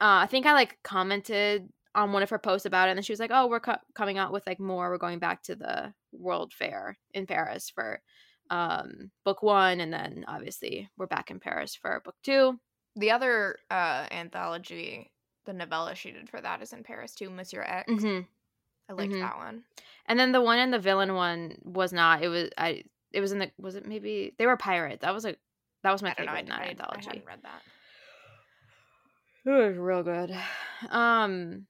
[SPEAKER 1] uh, I think I like commented on one of her posts about it, and then she was like, "Oh, we're co- coming out with like more. We're going back to the World Fair in Paris for um book one, and then obviously we're back in Paris for book two.
[SPEAKER 2] The other uh anthology, the novella she did for that is in Paris too, Monsieur X. I
[SPEAKER 1] Mm-hmm.
[SPEAKER 2] liked
[SPEAKER 1] Mhm.
[SPEAKER 2] that one.
[SPEAKER 1] And then the one in the villain one was not. It was I. It was in the. Was it maybe they were pirates? That was a. that was my
[SPEAKER 2] I don't know.
[SPEAKER 1] favorite
[SPEAKER 2] I,
[SPEAKER 1] in that
[SPEAKER 2] I, i hadn't read that.
[SPEAKER 1] It was real good. Um.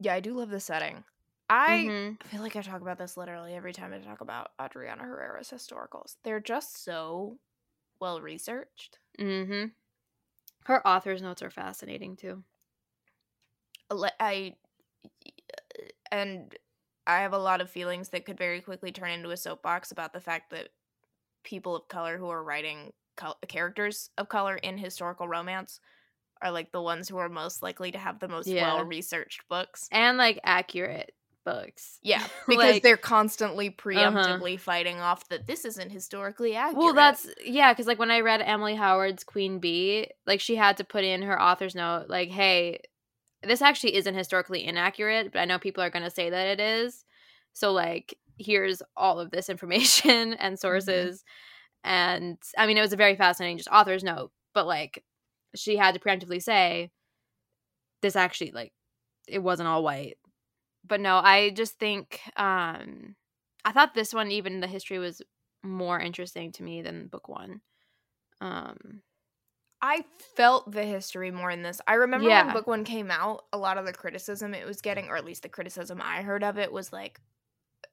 [SPEAKER 2] Yeah, I do love the setting. I
[SPEAKER 1] mhm.
[SPEAKER 2] I feel like I talk about this literally every time I talk about Adriana Herrera's historicals. They're just so well researched.
[SPEAKER 1] Mm-hmm. Her author's notes are fascinating too.
[SPEAKER 2] I and I have a lot of feelings that could very quickly turn into a soapbox about the fact that people of color who are writing col- characters of color in historical romance are like the ones who are most likely to have the most
[SPEAKER 1] Yeah.
[SPEAKER 2] well researched books.
[SPEAKER 1] And like accurate books.
[SPEAKER 2] Yeah, because
[SPEAKER 1] Like-
[SPEAKER 2] they're constantly uh-huh. preemptively fighting off that this isn't historically accurate.
[SPEAKER 1] Well, that's yeah, because like when I read Amalie Howard's Queen Bee, like she had to put in her author's note, like, "Hey, this actually isn't historically inaccurate, but I know people are going to say that it is. So like, here's all of this information and mm-hmm. sources." And I mean, it was a very fascinating just author's note, but like, she had to preemptively say, "This actually like, it wasn't all white." But no, I just think um I thought this one even the history was more interesting to me than book one. Um,
[SPEAKER 2] I felt the history more in this. I remember
[SPEAKER 1] Yeah.
[SPEAKER 2] when book one came out, a lot of the criticism it was getting, or at least the criticism I heard of it, was like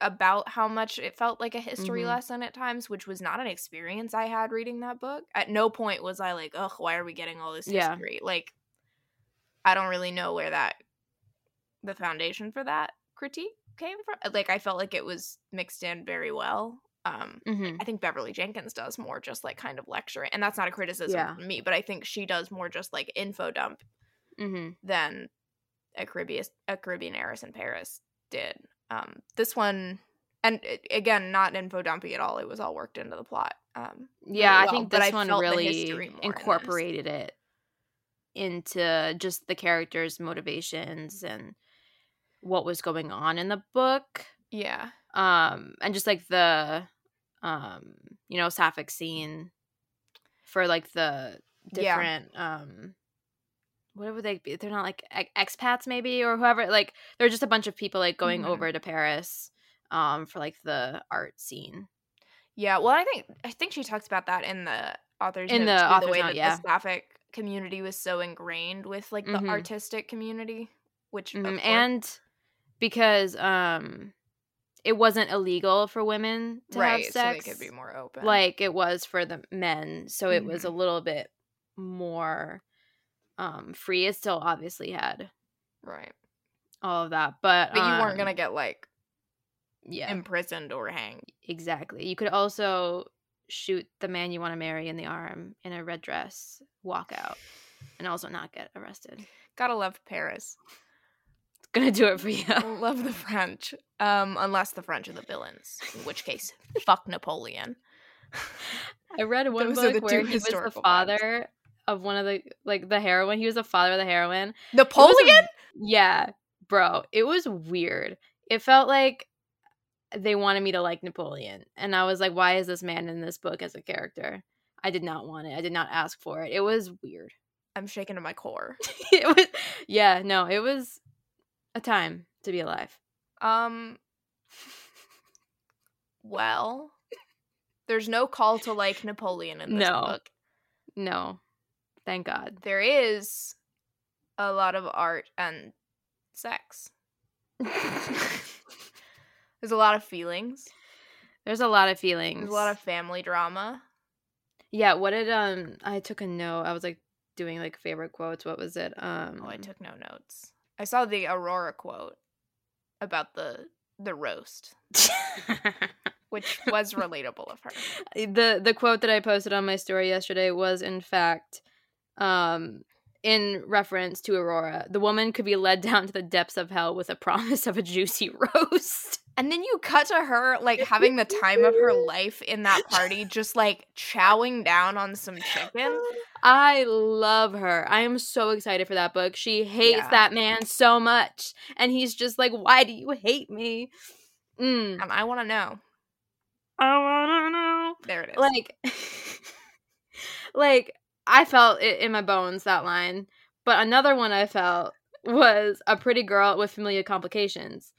[SPEAKER 2] about how much it felt like a history
[SPEAKER 1] Mhm.
[SPEAKER 2] lesson at times, which was not an experience I had reading that book. At no point was I like, ugh, why are we getting all this
[SPEAKER 1] Yeah.
[SPEAKER 2] history? Like, I don't really know where that, the foundation for that critique came from. Like, I felt like it was mixed in very well. Um,
[SPEAKER 1] mhm.
[SPEAKER 2] I think Beverly Jenkins does more just like kind of lecturing, and that's not a criticism
[SPEAKER 1] Yeah.
[SPEAKER 2] from me, but I think she does more just like info dump
[SPEAKER 1] Mhm.
[SPEAKER 2] than a Caribbean a Caribbean heiress in Paris did. Um, this one, and it, again, not info dumpy at all. It was all worked into the plot. Um,
[SPEAKER 1] Yeah,
[SPEAKER 2] really
[SPEAKER 1] I think this
[SPEAKER 2] I
[SPEAKER 1] one really
[SPEAKER 2] more in
[SPEAKER 1] incorporated it into just the characters' motivations and what was going on in the book.
[SPEAKER 2] yeah,
[SPEAKER 1] Um, and just like the um, you know, sapphic scene for like the
[SPEAKER 2] Yeah.
[SPEAKER 1] different um what would they be? They're not like ex- expats maybe or whoever like they're just a bunch of people like going
[SPEAKER 2] Mhm.
[SPEAKER 1] over to Paris um for like the art scene.
[SPEAKER 2] yeah. Well, I think I think she talks about that in the author's
[SPEAKER 1] In the
[SPEAKER 2] too,
[SPEAKER 1] author's
[SPEAKER 2] the way
[SPEAKER 1] note,
[SPEAKER 2] that
[SPEAKER 1] yeah.
[SPEAKER 2] the Sapphic community was so ingrained with like the
[SPEAKER 1] Mhm.
[SPEAKER 2] artistic community, which
[SPEAKER 1] Mhm,
[SPEAKER 2] course-
[SPEAKER 1] and because um it wasn't illegal for women to
[SPEAKER 2] right,
[SPEAKER 1] have sex
[SPEAKER 2] so they could be more open.
[SPEAKER 1] like it was for the men. So it was a
[SPEAKER 2] Mhm.
[SPEAKER 1] little bit more um free. It still obviously had
[SPEAKER 2] right,
[SPEAKER 1] all of that, but
[SPEAKER 2] but you weren't
[SPEAKER 1] um,
[SPEAKER 2] gonna get like
[SPEAKER 1] yeah
[SPEAKER 2] imprisoned or hanged.
[SPEAKER 1] exactly. You could also shoot the man you want to marry in the arm in a red dress, walk out, and also not get arrested.
[SPEAKER 2] Gotta love Paris.
[SPEAKER 1] Gonna do it for you.
[SPEAKER 2] I love the French. Um, unless the French are the villains, in which case, fuck Napoleon.
[SPEAKER 1] I read one
[SPEAKER 2] Those
[SPEAKER 1] book where he was the father of one of the like the heroine. He was the father of the heroine. Was a-
[SPEAKER 2] Napoleon?
[SPEAKER 1] yeah, bro. It was weird. It felt like they wanted me to like Napoleon, and I was like, "Why is this man in this book as a character?" I did not want it. I did not ask for it. It was weird.
[SPEAKER 2] I'm shaken to my core.
[SPEAKER 1] it was yeah. No, it was a time to be alive.
[SPEAKER 2] Um, well, there's no call to like Napoleon in this
[SPEAKER 1] No.
[SPEAKER 2] book.
[SPEAKER 1] No, thank God.
[SPEAKER 2] There is a lot of art and sex. There's a lot of feelings.
[SPEAKER 1] There's a lot of feelings.
[SPEAKER 2] There's a lot of family drama.
[SPEAKER 1] Yeah, what did um I took a note. I was like doing like favorite quotes. What was it? Um
[SPEAKER 2] Oh, I took no notes. I saw the Aurora quote about the the roast, which was relatable of her.
[SPEAKER 1] the the quote that I posted on my story yesterday was in fact um in reference to Aurora. The woman could be led down to the depths of hell with a promise of a juicy roast.
[SPEAKER 2] And then you cut to her like having the time of her life in that party, just like chowing down on some chicken.
[SPEAKER 1] I love her. I am so excited for that book. She hates
[SPEAKER 2] Yeah.
[SPEAKER 1] that man so much. And he's just like, Why do you hate me? Mm.
[SPEAKER 2] And I want to know.
[SPEAKER 1] I wanna know.
[SPEAKER 2] There it is.
[SPEAKER 1] like like i felt it in my bones that line but another one i felt was a pretty girl with familial complications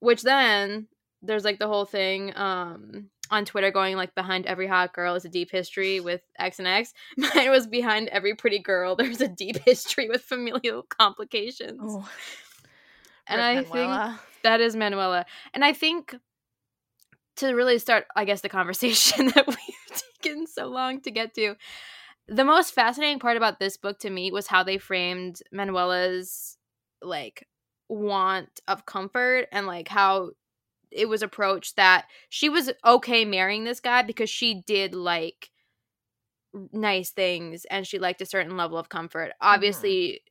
[SPEAKER 1] which then there's like the whole thing um on twitter going like behind every hot girl is a deep history with x and x mine was behind every pretty girl there's a deep history with familial complications
[SPEAKER 2] Oh.
[SPEAKER 1] and i think that is Manuela. And I think to really start, I guess, the conversation that we've taken so long to get to, the most fascinating part about this book to me was how they framed Manuela's like want of comfort and like how it was approached that she was okay marrying this guy because she did like nice things and she liked a certain level of comfort. Obviously,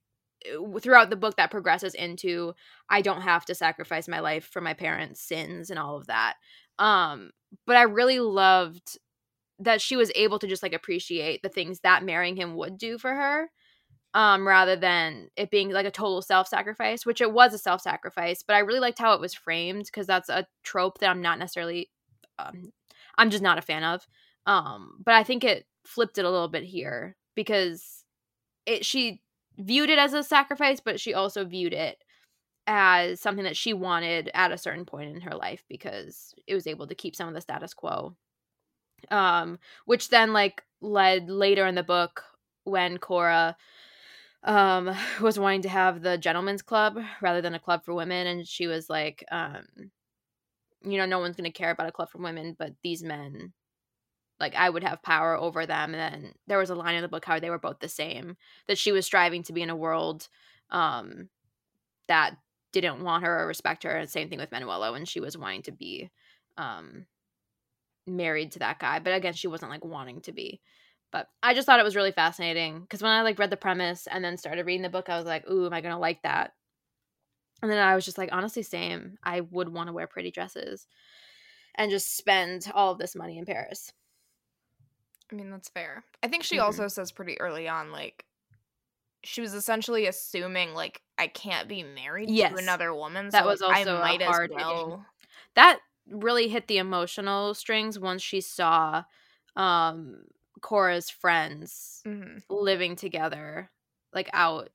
[SPEAKER 1] uh, throughout the book that progresses into I don't have to sacrifice my life for my parents' sins and all of that. Um, but I really loved that she was able to just like appreciate the things that marrying him would do for her. Um, rather than it being like a total self-sacrifice, which it was a self-sacrifice, but I really liked how it was framed because that's a trope that I'm not necessarily um, I'm just not a fan of. Um, but I think it flipped it a little bit here because it she viewed it as a sacrifice, but she also viewed it as something that she wanted at a certain point in her life because it was able to keep some of the status quo. Um, which then like led later in the book when Cora um was wanting to have the gentleman's club rather than a club for women and she was like um you know no one's to care about a club for women but these men like I would have power over them. And then there was a line in the book how they were both the same that she was striving to be in a world um that didn't want her or respect her and same thing with Manuela and she was wanting to be um married to that guy but again she wasn't like wanting to be but I just thought it was really fascinating because when I like read the premise and then started reading the book I was like ooh am I going to like that and then I was just like honestly same I would want to wear pretty dresses and just spend all of this money in Paris
[SPEAKER 2] I mean, that's fair. I think she
[SPEAKER 1] Mhm.
[SPEAKER 2] also says pretty early on, like, she was essentially assuming, like, I can't be married
[SPEAKER 1] Yes.
[SPEAKER 2] to another woman.
[SPEAKER 1] That
[SPEAKER 2] so
[SPEAKER 1] was also
[SPEAKER 2] I might as well.
[SPEAKER 1] that really hit the emotional strings once she saw um Cora's friends
[SPEAKER 2] Mhm.
[SPEAKER 1] living together like out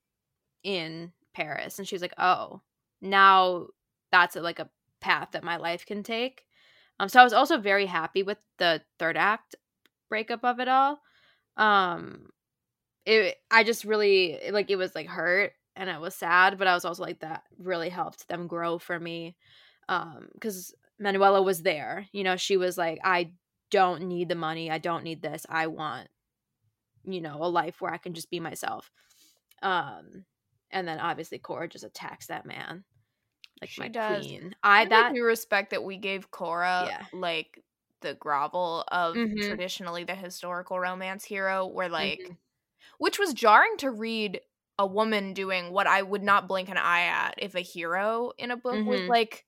[SPEAKER 1] in Paris and she was like, "Oh, now that's a, like a path that my life can take." Um so I was also very happy with the third act breakup of it all. Um it I just really like it was like hurt and it was sad, but I was also like that really helped them grow for me. Um cuz Manuela was there. You know, she was like, I don't need the money. I don't need this. I want, you know, a life where I can just be myself. Um, and then obviously Cora just attacks that man. Like
[SPEAKER 2] She
[SPEAKER 1] my
[SPEAKER 2] does.
[SPEAKER 1] queen. I
[SPEAKER 2] I
[SPEAKER 1] that
[SPEAKER 2] do respect that we gave Cora
[SPEAKER 1] Yeah.
[SPEAKER 2] like the grovel of
[SPEAKER 1] Mhm.
[SPEAKER 2] traditionally the historical romance hero, where like,
[SPEAKER 1] Mhm.
[SPEAKER 2] which was jarring to read a woman doing what I would not blink an eye at if a hero in a book was
[SPEAKER 1] Mhm.
[SPEAKER 2] like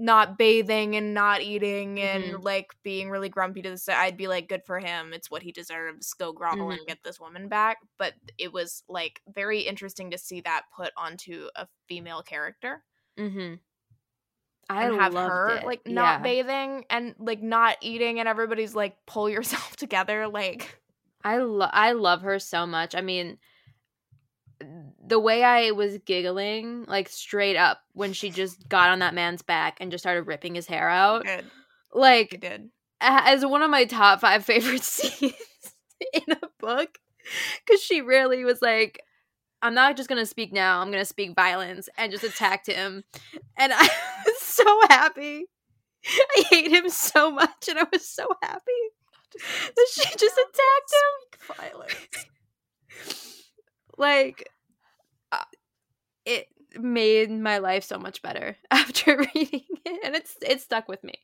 [SPEAKER 2] not bathing and not eating and
[SPEAKER 1] Mhm.
[SPEAKER 2] like being really grumpy to the side. I'd be like, good for him. It's what he deserves. Go grovel
[SPEAKER 1] Mhm.
[SPEAKER 2] and get this woman back. But it was like very interesting to see that put onto a female character
[SPEAKER 1] Mm-hmm. I
[SPEAKER 2] and have
[SPEAKER 1] loved
[SPEAKER 2] her
[SPEAKER 1] it.
[SPEAKER 2] like not
[SPEAKER 1] Yeah.
[SPEAKER 2] bathing and like not eating and everybody's like pull yourself together like
[SPEAKER 1] I love I love her so much. I mean, the way I was giggling, like straight up, when she just got on that man's back and just started ripping his hair out,
[SPEAKER 2] you
[SPEAKER 1] like
[SPEAKER 2] did
[SPEAKER 1] as one of my top five favorite scenes in a book, because she really was like, "I'm not just gonna speak now. I'm gonna speak violence," and just attacked him, and I was so happy. I hate him so much, and I was so happy that she just attacked him.
[SPEAKER 2] violence
[SPEAKER 1] like it made my life so much better after reading it and it's it stuck with me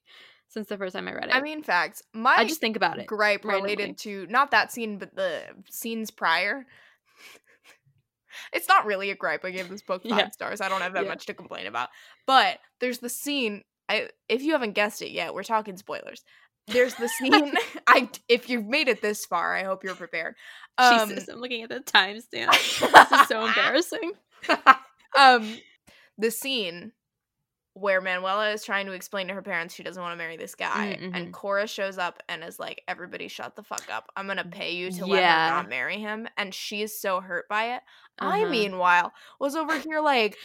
[SPEAKER 1] since the first time i read it.
[SPEAKER 2] i mean facts. My
[SPEAKER 1] i just think about it
[SPEAKER 2] gripe
[SPEAKER 1] randomly.
[SPEAKER 2] related to not that scene but the scenes prior. It's not really a gripe i gave this book five
[SPEAKER 1] Yeah.
[SPEAKER 2] stars. I don't have that
[SPEAKER 1] Yeah.
[SPEAKER 2] much to complain about. But there's the scene i if you haven't guessed it yet we're talking spoilers. There's the scene i if you've made it this far i hope you're prepared. Um,
[SPEAKER 1] jesus i'm looking at the timestamp. This is so embarrassing
[SPEAKER 2] um the scene where Manuela is trying to explain to her parents she doesn't want to marry this guy
[SPEAKER 1] Mm, mhm.
[SPEAKER 2] and Cora shows up and is like everybody shut the fuck up I'm going to pay you to let
[SPEAKER 1] Yeah.
[SPEAKER 2] her not marry him and she's so hurt by it I
[SPEAKER 1] Uh-huh.
[SPEAKER 2] meanwhile was over here like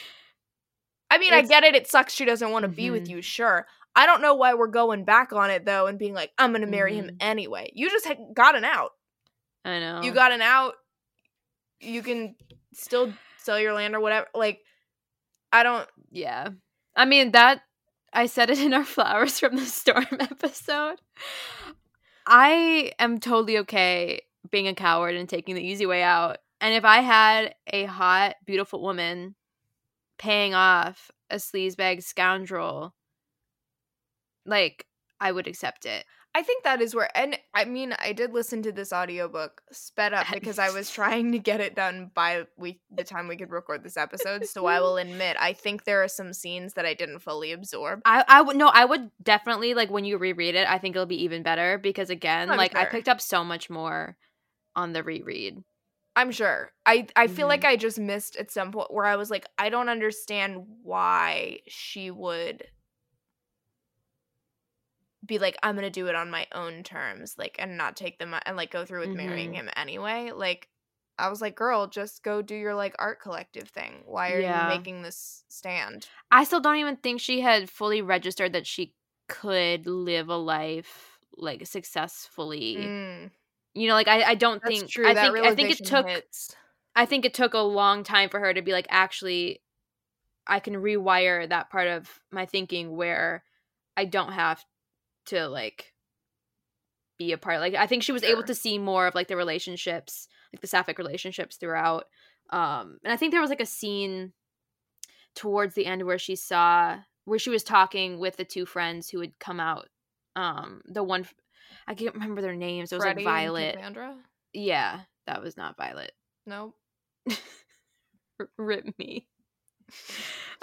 [SPEAKER 2] I mean I get it it sucks she doesn't want to be with
[SPEAKER 1] Mhm.
[SPEAKER 2] you sure I don't know why we're going back on it though and being like I'm going to marry him
[SPEAKER 1] Mhm.
[SPEAKER 2] anyway you just had got an out
[SPEAKER 1] i know
[SPEAKER 2] you got an out you can still sell your land or whatever like i don't
[SPEAKER 1] yeah. I mean that i said it in our flowers from the storm episode. I am totally okay being a coward and taking the easy way out and if i had a hot beautiful woman paying off a sleazebag scoundrel like i would accept it
[SPEAKER 2] i think that is where and i mean i did listen to this audiobook sped up because i was trying to get it done by we the time we could record this episode so i will admit i think there are some scenes that i didn't fully absorb
[SPEAKER 1] I I would no, I would definitely like when you reread it. I think it'll be even better because again,
[SPEAKER 2] I'm
[SPEAKER 1] like I picked up so much more on the reread.
[SPEAKER 2] i'm sure i i feel
[SPEAKER 1] Mhm.
[SPEAKER 2] like i just missed at some point where i was like i don't understand why she would be like i'm gonna do it on my own terms like and not take them and like go through with marrying
[SPEAKER 1] Mhm.
[SPEAKER 2] him anyway like i was like girl just go do your like art collective thing why are
[SPEAKER 1] Yeah.
[SPEAKER 2] you making this stand
[SPEAKER 1] I still don't even think she had fully registered that she could live a life like successfully.
[SPEAKER 2] Mm,
[SPEAKER 1] You know, like I, I don't
[SPEAKER 2] that's
[SPEAKER 1] think
[SPEAKER 2] true
[SPEAKER 1] I
[SPEAKER 2] that
[SPEAKER 1] think I think it took
[SPEAKER 2] hits.
[SPEAKER 1] I think it took a long time for her to be like actually I can rewire that part of my thinking where I don't have to like be a part like I think she was able to see more of like the relationships like the sapphic relationships throughout um and I think there was like a scene towards the end where she saw where she was talking with the two friends who had come out um the one I can't remember their names it was
[SPEAKER 2] Freddie
[SPEAKER 1] like Violet. Yeah that was not Violet.
[SPEAKER 2] No
[SPEAKER 1] R- rip me.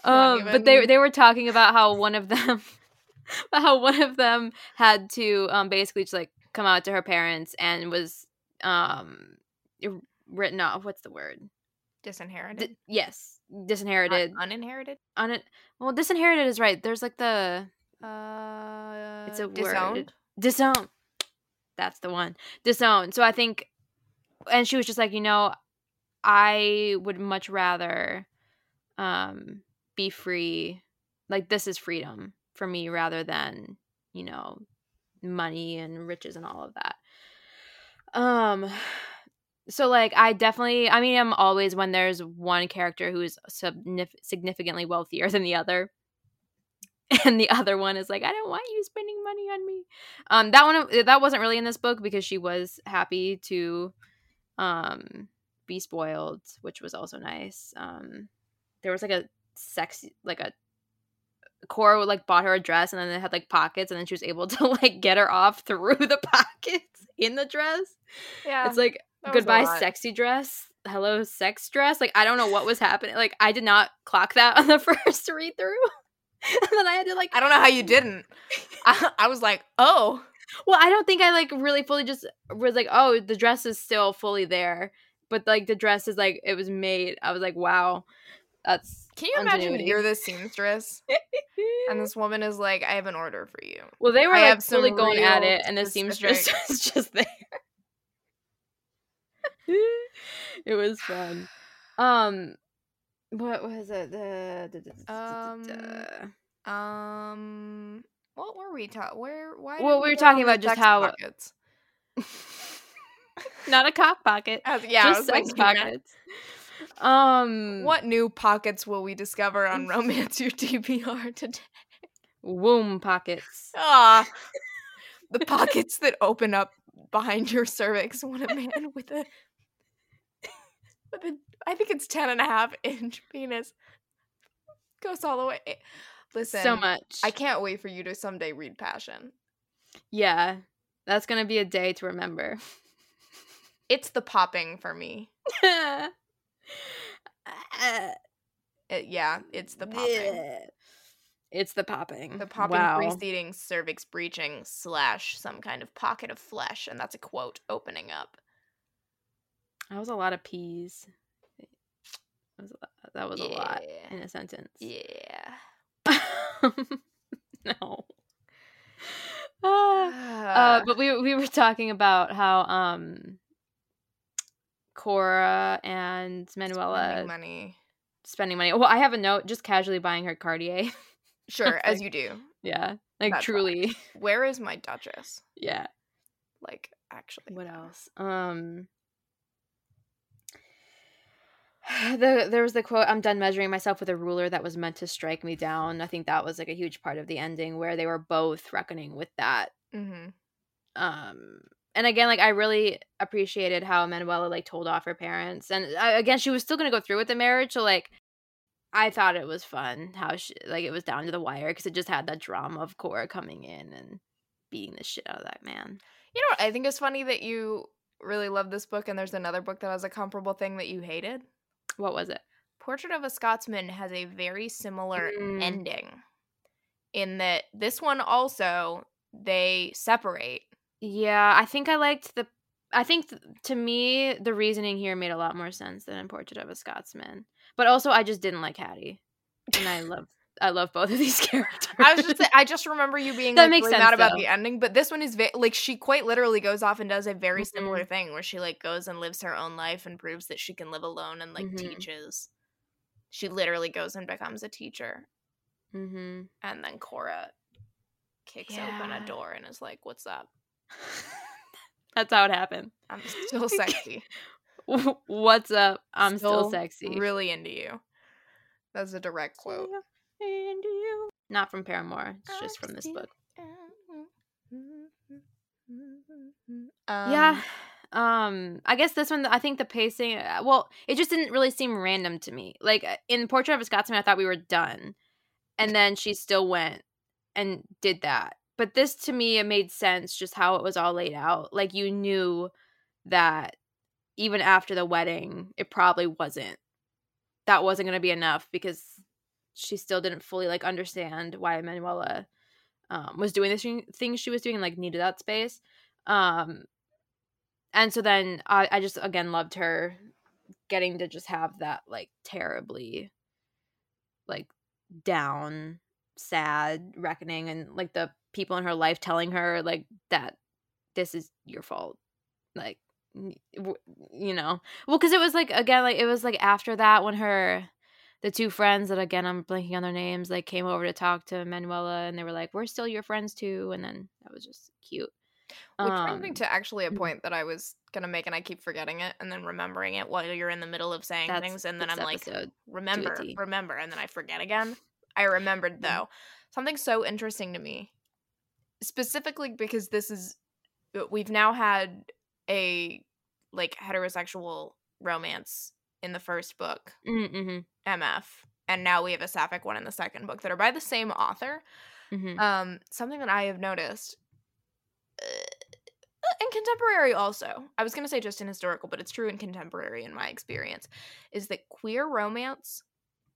[SPEAKER 1] Um, but they they were talking about how one of them, how one of them had to um basically just like come out to her parents and was um written off. What's the word?
[SPEAKER 2] disinherited
[SPEAKER 1] D- yes,
[SPEAKER 2] Un-
[SPEAKER 1] disinherited.
[SPEAKER 2] uninherited
[SPEAKER 1] Un- it. Well, disinherited is right. There's like the
[SPEAKER 2] uh
[SPEAKER 1] it's a
[SPEAKER 2] disowned
[SPEAKER 1] word. Disown. That's the one. Disown. So I think, and she was just like, you know, I would much rather um be free. Like this is freedom for me rather than, you know, money and riches and all of that. Um so like I definitely I mean I'm always when there's one character who is signif- significantly wealthier than the other. and the other one is like, I don't want you spending money on me. Um, that one that wasn't really in this book because she was happy to, um, be spoiled, which was also nice. Um, there was like a sexy like a Cora like bought her a dress and then it had like pockets and then she was able to like get her off through the pockets in the dress.
[SPEAKER 2] Yeah.
[SPEAKER 1] It's like
[SPEAKER 2] that was a
[SPEAKER 1] goodbye sexy dress. Hello sex dress. Like I don't know what was happening. Like I did not clock that on the first read through. and then I had to like
[SPEAKER 2] I don't know how you didn't. I, I was like, oh,
[SPEAKER 1] well, I don't think I like really fully just was like, oh, the dress is still fully there. But like the dress is like it was made. I was like, wow. That's
[SPEAKER 2] can you imagine
[SPEAKER 1] Ingenuity.
[SPEAKER 2] you're the seamstress and this woman is like, I have an order for you.
[SPEAKER 1] Well, they were
[SPEAKER 2] I
[SPEAKER 1] like fully going at it, and the seamstress was just there. it was fun. Um, what was it? The, the, the-
[SPEAKER 2] Um,
[SPEAKER 1] the-
[SPEAKER 2] Um, what were we talking? Where? Why?
[SPEAKER 1] Well, we were talking about just how-
[SPEAKER 2] pockets?
[SPEAKER 1] not a cock pocket,
[SPEAKER 2] Uh, yeah,
[SPEAKER 1] just sex
[SPEAKER 2] that.
[SPEAKER 1] pockets. Um,
[SPEAKER 2] What new pockets will we discover on Romance Your TBR today?
[SPEAKER 1] womb pockets?
[SPEAKER 2] Ah, the pockets that open up behind your cervix when a man with a with a I think it's 10 and a half inch penis goes all the way. Listen,
[SPEAKER 1] so much.
[SPEAKER 2] I can't wait for you to someday read Passion.
[SPEAKER 1] Yeah, that's gonna be a day to remember.
[SPEAKER 2] It's the popping for me.
[SPEAKER 1] Uh,
[SPEAKER 2] It- yeah, it's the popping.
[SPEAKER 1] It's the popping.
[SPEAKER 2] The popping
[SPEAKER 1] wow.
[SPEAKER 2] preceding cervix breaching slash some kind of pocket of flesh, and that's a quote opening up.
[SPEAKER 1] That was a lot of peas. That was a lot, that was a lot in a sentence.
[SPEAKER 2] Yeah.
[SPEAKER 1] no. Ah, uh, but we we were talking about how um Cora and Manuela
[SPEAKER 2] Spending money.
[SPEAKER 1] spending money. Well, I have a note just casually buying her Cartier.
[SPEAKER 2] Sure, as you do.
[SPEAKER 1] yeah. Like
[SPEAKER 2] That's
[SPEAKER 1] truly.
[SPEAKER 2] Where is my Duchess?
[SPEAKER 1] Yeah.
[SPEAKER 2] Like, actually.
[SPEAKER 1] What else? Um the there was the quote I'm done measuring myself with a ruler that was meant to strike me down. I think that was like a huge part of the ending where they were both reckoning with that.
[SPEAKER 2] Mm-hmm.
[SPEAKER 1] Um and again like I really appreciated how Manuela like told off her parents and I, again she was still going to go through with the marriage so like I thought it was fun how she like it was down to the wire cuz it just had that drama of Cora coming in and beating the shit out of that man.
[SPEAKER 2] You know what? I think it's funny that you really love this book, and there's another book that has a comparable thing that you hated.
[SPEAKER 1] What was it?
[SPEAKER 2] Portrait of a Scotsman has a very similar
[SPEAKER 1] Mm.
[SPEAKER 2] ending in that this one also they separate.
[SPEAKER 1] Yeah, I think I liked the. I think th- to me the reasoning here made a lot more sense than in Portrait of a Scotsman. But also, I just didn't like Hattie, and I love I love both of these characters.
[SPEAKER 2] I was just I just remember you being
[SPEAKER 1] That
[SPEAKER 2] like,
[SPEAKER 1] makes
[SPEAKER 2] really
[SPEAKER 1] sense,
[SPEAKER 2] mad about
[SPEAKER 1] though.
[SPEAKER 2] the ending, but this one is ve- like she quite literally goes off and does a very
[SPEAKER 1] Mhm.
[SPEAKER 2] similar thing where she like goes and lives her own life and proves that she can live alone and like
[SPEAKER 1] Mhm.
[SPEAKER 2] teaches. She literally goes and becomes a teacher,
[SPEAKER 1] mm-hmm.
[SPEAKER 2] and then Cora kicks open a door and is like, "What's up?
[SPEAKER 1] That's how it happened.
[SPEAKER 2] I'm still sexy,
[SPEAKER 1] What's up? I'm still,
[SPEAKER 2] Still
[SPEAKER 1] sexy.
[SPEAKER 2] really into you." That's a direct quote.
[SPEAKER 1] Into you. Not from Paramore. It's just from this book.
[SPEAKER 2] Um,
[SPEAKER 1] yeah. Um, I guess this one, I think the pacing, uh, well, it just didn't really seem random to me. Like uh, in Portrait of a Scotsman, I thought we were done. And then she still went and did that. But this to me, it made sense just how it was all laid out. Like you knew that even after the wedding, it probably wasn't, that wasn't going to be enough because she still didn't fully like understand why Manuela um, was doing the thing- things she was doing and like needed that space. Um, and so then I, I just again loved her getting to just have that like terribly like down sad reckoning and like the people in her life telling her like that this is your fault like you know? Well because it was like again like it was like after that when her the two friends that again i'm blanking on their names like came over to talk to manuela and they were like we're still your friends too and then that was just cute.
[SPEAKER 2] Which brings me
[SPEAKER 1] Um,
[SPEAKER 2] to actually a
[SPEAKER 1] mhm.
[SPEAKER 2] point that I was gonna make, and I keep forgetting it, and then remembering it while you're in the middle of saying things, and then I'm like, remember, remember, and then I forget again. I remembered though. Something so interesting to me, specifically because this is uh, we've now had a like heterosexual romance in the first book,
[SPEAKER 1] Mm-hmm.
[SPEAKER 2] MF, and now we have a sapphic one in the second book that are by the same author.
[SPEAKER 1] Mm-hmm.
[SPEAKER 2] Um, something that I have noticed uh, in contemporary also. I was going to say just in historical, but it's true in contemporary in my experience is that queer romance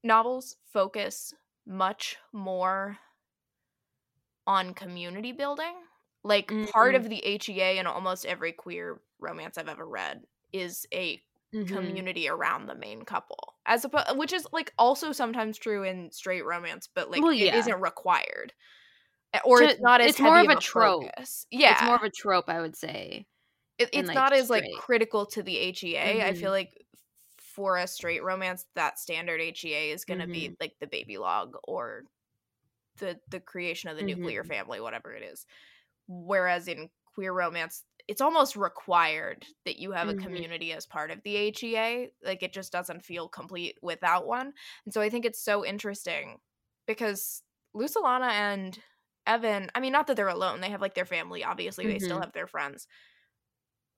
[SPEAKER 2] novels focus much more on community building. Like part
[SPEAKER 1] Mhm.
[SPEAKER 2] of the HEA in almost every queer romance I've ever read is a
[SPEAKER 1] Mm-hmm.
[SPEAKER 2] community around the main couple as opposed which is like also sometimes true in straight romance but like
[SPEAKER 1] Well,
[SPEAKER 2] it
[SPEAKER 1] yeah.
[SPEAKER 2] not required Uh, or it's not as
[SPEAKER 1] it's more of a trope.
[SPEAKER 2] focus. yeah
[SPEAKER 1] It's more of a trope, I would say.
[SPEAKER 2] it, it's
[SPEAKER 1] like,
[SPEAKER 2] not as like critical to the HEA I
[SPEAKER 1] Mhm.
[SPEAKER 2] feel like for a straight romance that standard HEA is going to
[SPEAKER 1] Mm-hmm.
[SPEAKER 2] be like the baby log or the the creation of the nuclear
[SPEAKER 1] Mhm.
[SPEAKER 2] family whatever it is whereas in queer romance it's almost required that you have a
[SPEAKER 1] Mhm.
[SPEAKER 2] community as part of the HEA like it just doesn't feel complete without one and so I think it's so interesting because Luz Alana and Evan I mean not that they're alone they have like their family obviously they still
[SPEAKER 1] Mhm.
[SPEAKER 2] have their friends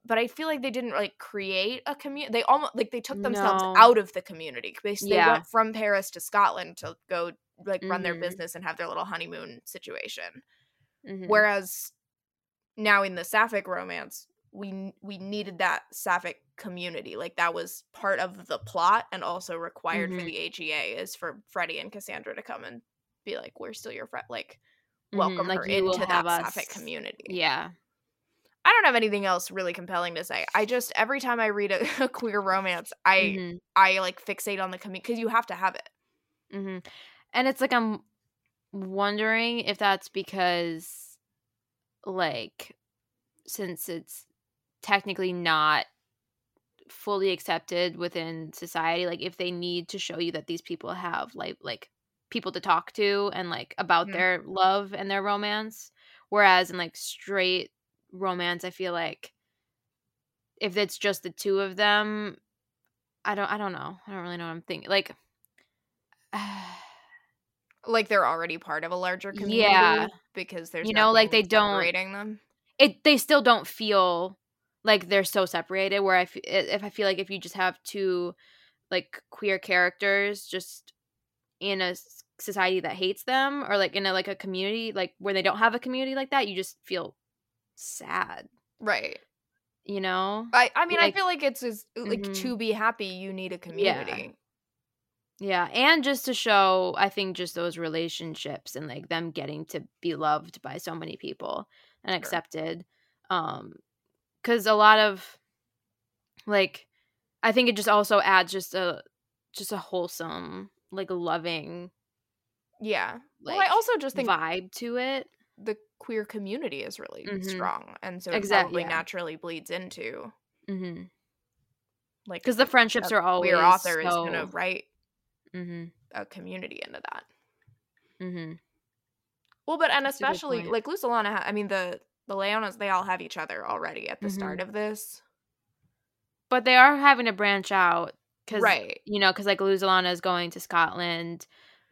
[SPEAKER 2] but I feel like they didn't like create a community. They almost like they took themselves
[SPEAKER 1] No.
[SPEAKER 2] out of the community. They, they went from Paris to Scotland to go like run their
[SPEAKER 1] Mhm.
[SPEAKER 2] business and have their little honeymoon situation.
[SPEAKER 1] Mhm.
[SPEAKER 2] Whereas now in the sapphic romance, we we needed that sapphic community. Like that was part of the plot and also required for
[SPEAKER 1] Mhm.
[SPEAKER 2] the HEA is for Freddie and Cassandra to come and be like, "We're still your friend." Like
[SPEAKER 1] Mhm,
[SPEAKER 2] welcome
[SPEAKER 1] like,
[SPEAKER 2] her into that
[SPEAKER 1] us-
[SPEAKER 2] sapphic community.
[SPEAKER 1] Yeah.
[SPEAKER 2] I don't have anything else really compelling to say. I just every time I read a, a queer romance, I
[SPEAKER 1] Mhm.
[SPEAKER 2] I like fixate on the community because you have to have it.
[SPEAKER 1] hmm And it's like I'm wondering if that's because, like, since it's technically not fully accepted within society, like if they need to show you that these people have like like people to talk to and like about
[SPEAKER 2] Mhm.
[SPEAKER 1] their love and their romance, whereas in like straight romance, I feel like if it's just the two of them, I don't I don't know. I don't really know what I'm thinking. Like.
[SPEAKER 2] Like they're already part of a larger community.
[SPEAKER 1] Yeah.
[SPEAKER 2] because there's
[SPEAKER 1] You know, like, they don't-
[SPEAKER 2] separating them.
[SPEAKER 1] it they still don't feel like they're so separated where i f- if i feel like if you just have two like queer characters just in a society that hates them or like in a like a community like where they don't have a community like that you just feel sad
[SPEAKER 2] Right.
[SPEAKER 1] you know
[SPEAKER 2] I I mean
[SPEAKER 1] Like-
[SPEAKER 2] I feel like it's just like
[SPEAKER 1] Mhm.
[SPEAKER 2] to be happy you need a community.
[SPEAKER 1] Yeah and just to show i think just those relationships and like them getting to be loved by so many people and
[SPEAKER 2] Sure.
[SPEAKER 1] accepted um because a lot of like i think it just also adds just a just a wholesome like loving
[SPEAKER 2] Yeah.
[SPEAKER 1] like
[SPEAKER 2] well, I also just think
[SPEAKER 1] vibe to it
[SPEAKER 2] the queer community is really
[SPEAKER 1] Mhm.
[SPEAKER 2] strong, and so it
[SPEAKER 1] Exact-
[SPEAKER 2] probably
[SPEAKER 1] yeah.
[SPEAKER 2] naturally bleeds into
[SPEAKER 1] because
[SPEAKER 2] like because
[SPEAKER 1] the friendships are always
[SPEAKER 2] queer author is
[SPEAKER 1] so,
[SPEAKER 2] going to write
[SPEAKER 1] mm-hmm,
[SPEAKER 2] a community into that.
[SPEAKER 1] mm-hmm.
[SPEAKER 2] Well, but and
[SPEAKER 1] That's
[SPEAKER 2] especially like Luz Alana, ha- I mean the the Leonas, they all have each other already at the
[SPEAKER 1] Mm-hmm.
[SPEAKER 2] start of this,
[SPEAKER 1] but they are having to branch out because
[SPEAKER 2] right?
[SPEAKER 1] you know, because like Luz Alana is going to Scotland,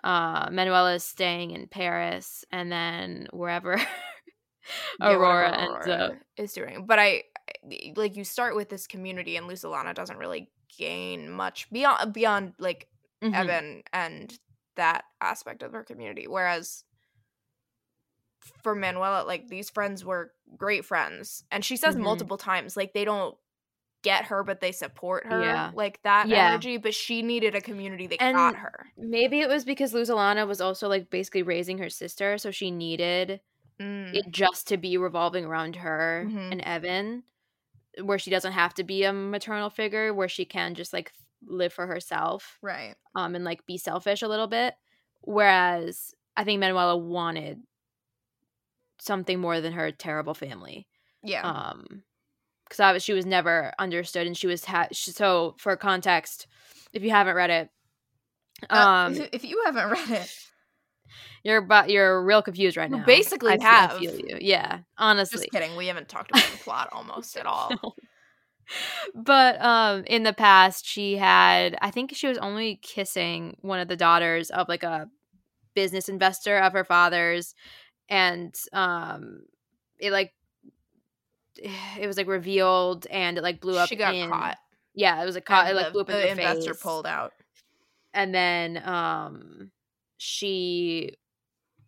[SPEAKER 1] uh, Manuela is staying in Paris, and then wherever
[SPEAKER 2] Yeah,
[SPEAKER 1] Aurora ends
[SPEAKER 2] Aurora
[SPEAKER 1] up.
[SPEAKER 2] is doing. But I I- like you start with this community, and Luz Alana doesn't really gain much beyond beyond like
[SPEAKER 1] Mhm.
[SPEAKER 2] Evan and that aspect of her community. Whereas for Manuela, like these friends were great friends, and she says
[SPEAKER 1] Mhm.
[SPEAKER 2] multiple times like they don't get her, but they support her,
[SPEAKER 1] Yeah.
[SPEAKER 2] like that
[SPEAKER 1] Yeah.
[SPEAKER 2] energy. But she needed a community that
[SPEAKER 1] And
[SPEAKER 2] got her.
[SPEAKER 1] Maybe it was because Luz Alana was also like basically raising her sister, so she needed
[SPEAKER 2] Mm.
[SPEAKER 1] it just to be revolving around her
[SPEAKER 2] Mhm.
[SPEAKER 1] and Evan, where she doesn't have to be a maternal figure, where she can just like live for herself.
[SPEAKER 2] Right.
[SPEAKER 1] um and like be selfish a little bit whereas i think manuela wanted something more than her terrible family
[SPEAKER 2] Yeah.
[SPEAKER 1] um because obviously she was never understood and she was ha- so for context if you haven't read it
[SPEAKER 2] Uh,
[SPEAKER 1] um
[SPEAKER 2] if, if you haven't read it,
[SPEAKER 1] you're but you're real confused right now
[SPEAKER 2] basically
[SPEAKER 1] I feel, I
[SPEAKER 2] have.
[SPEAKER 1] feel you yeah honestly
[SPEAKER 2] just kidding. We haven't talked about the plot almost at all.
[SPEAKER 1] But um in the past she had i think she was only kissing one of the daughters of like a business investor of her father's and um it like it was like revealed and it like blew up
[SPEAKER 2] She got
[SPEAKER 1] in-
[SPEAKER 2] caught.
[SPEAKER 1] yeah it was a caught it like
[SPEAKER 2] the,
[SPEAKER 1] blew up in
[SPEAKER 2] the
[SPEAKER 1] the
[SPEAKER 2] investor
[SPEAKER 1] face.
[SPEAKER 2] pulled out.
[SPEAKER 1] and then um she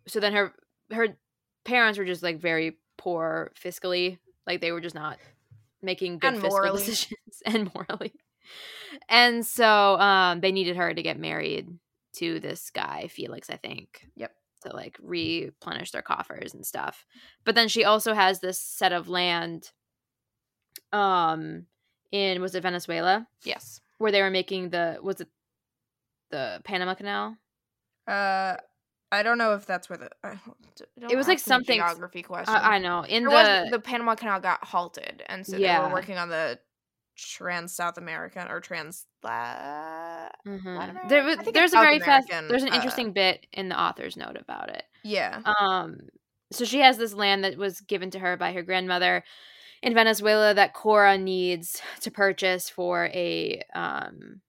[SPEAKER 1] so then her her parents were just like very poor fiscally like they were just not making good
[SPEAKER 2] And
[SPEAKER 1] fiscal
[SPEAKER 2] morally.
[SPEAKER 1] decisions and morally and so um they needed her to get married to this guy felix i think
[SPEAKER 2] Yep.
[SPEAKER 1] to like replenish their coffers and stuff but then she also has this set of land um in was it venezuela
[SPEAKER 2] Yes.
[SPEAKER 1] where they were making the was it the Panama Canal?
[SPEAKER 2] Uh, I don't know if that's where the. I don't
[SPEAKER 1] It was, like, something-
[SPEAKER 2] geography question.
[SPEAKER 1] I, I know in the,
[SPEAKER 2] the Panama Canal got halted, and so they were working on the Trans South American or Trans.
[SPEAKER 1] Mhm. There was there's a
[SPEAKER 2] South
[SPEAKER 1] very fast there's an
[SPEAKER 2] uh,
[SPEAKER 1] interesting bit in the author's note about it.
[SPEAKER 2] yeah.
[SPEAKER 1] Um, so she has this land that was given to her by her grandmother in Venezuela that Cora needs to purchase for a um,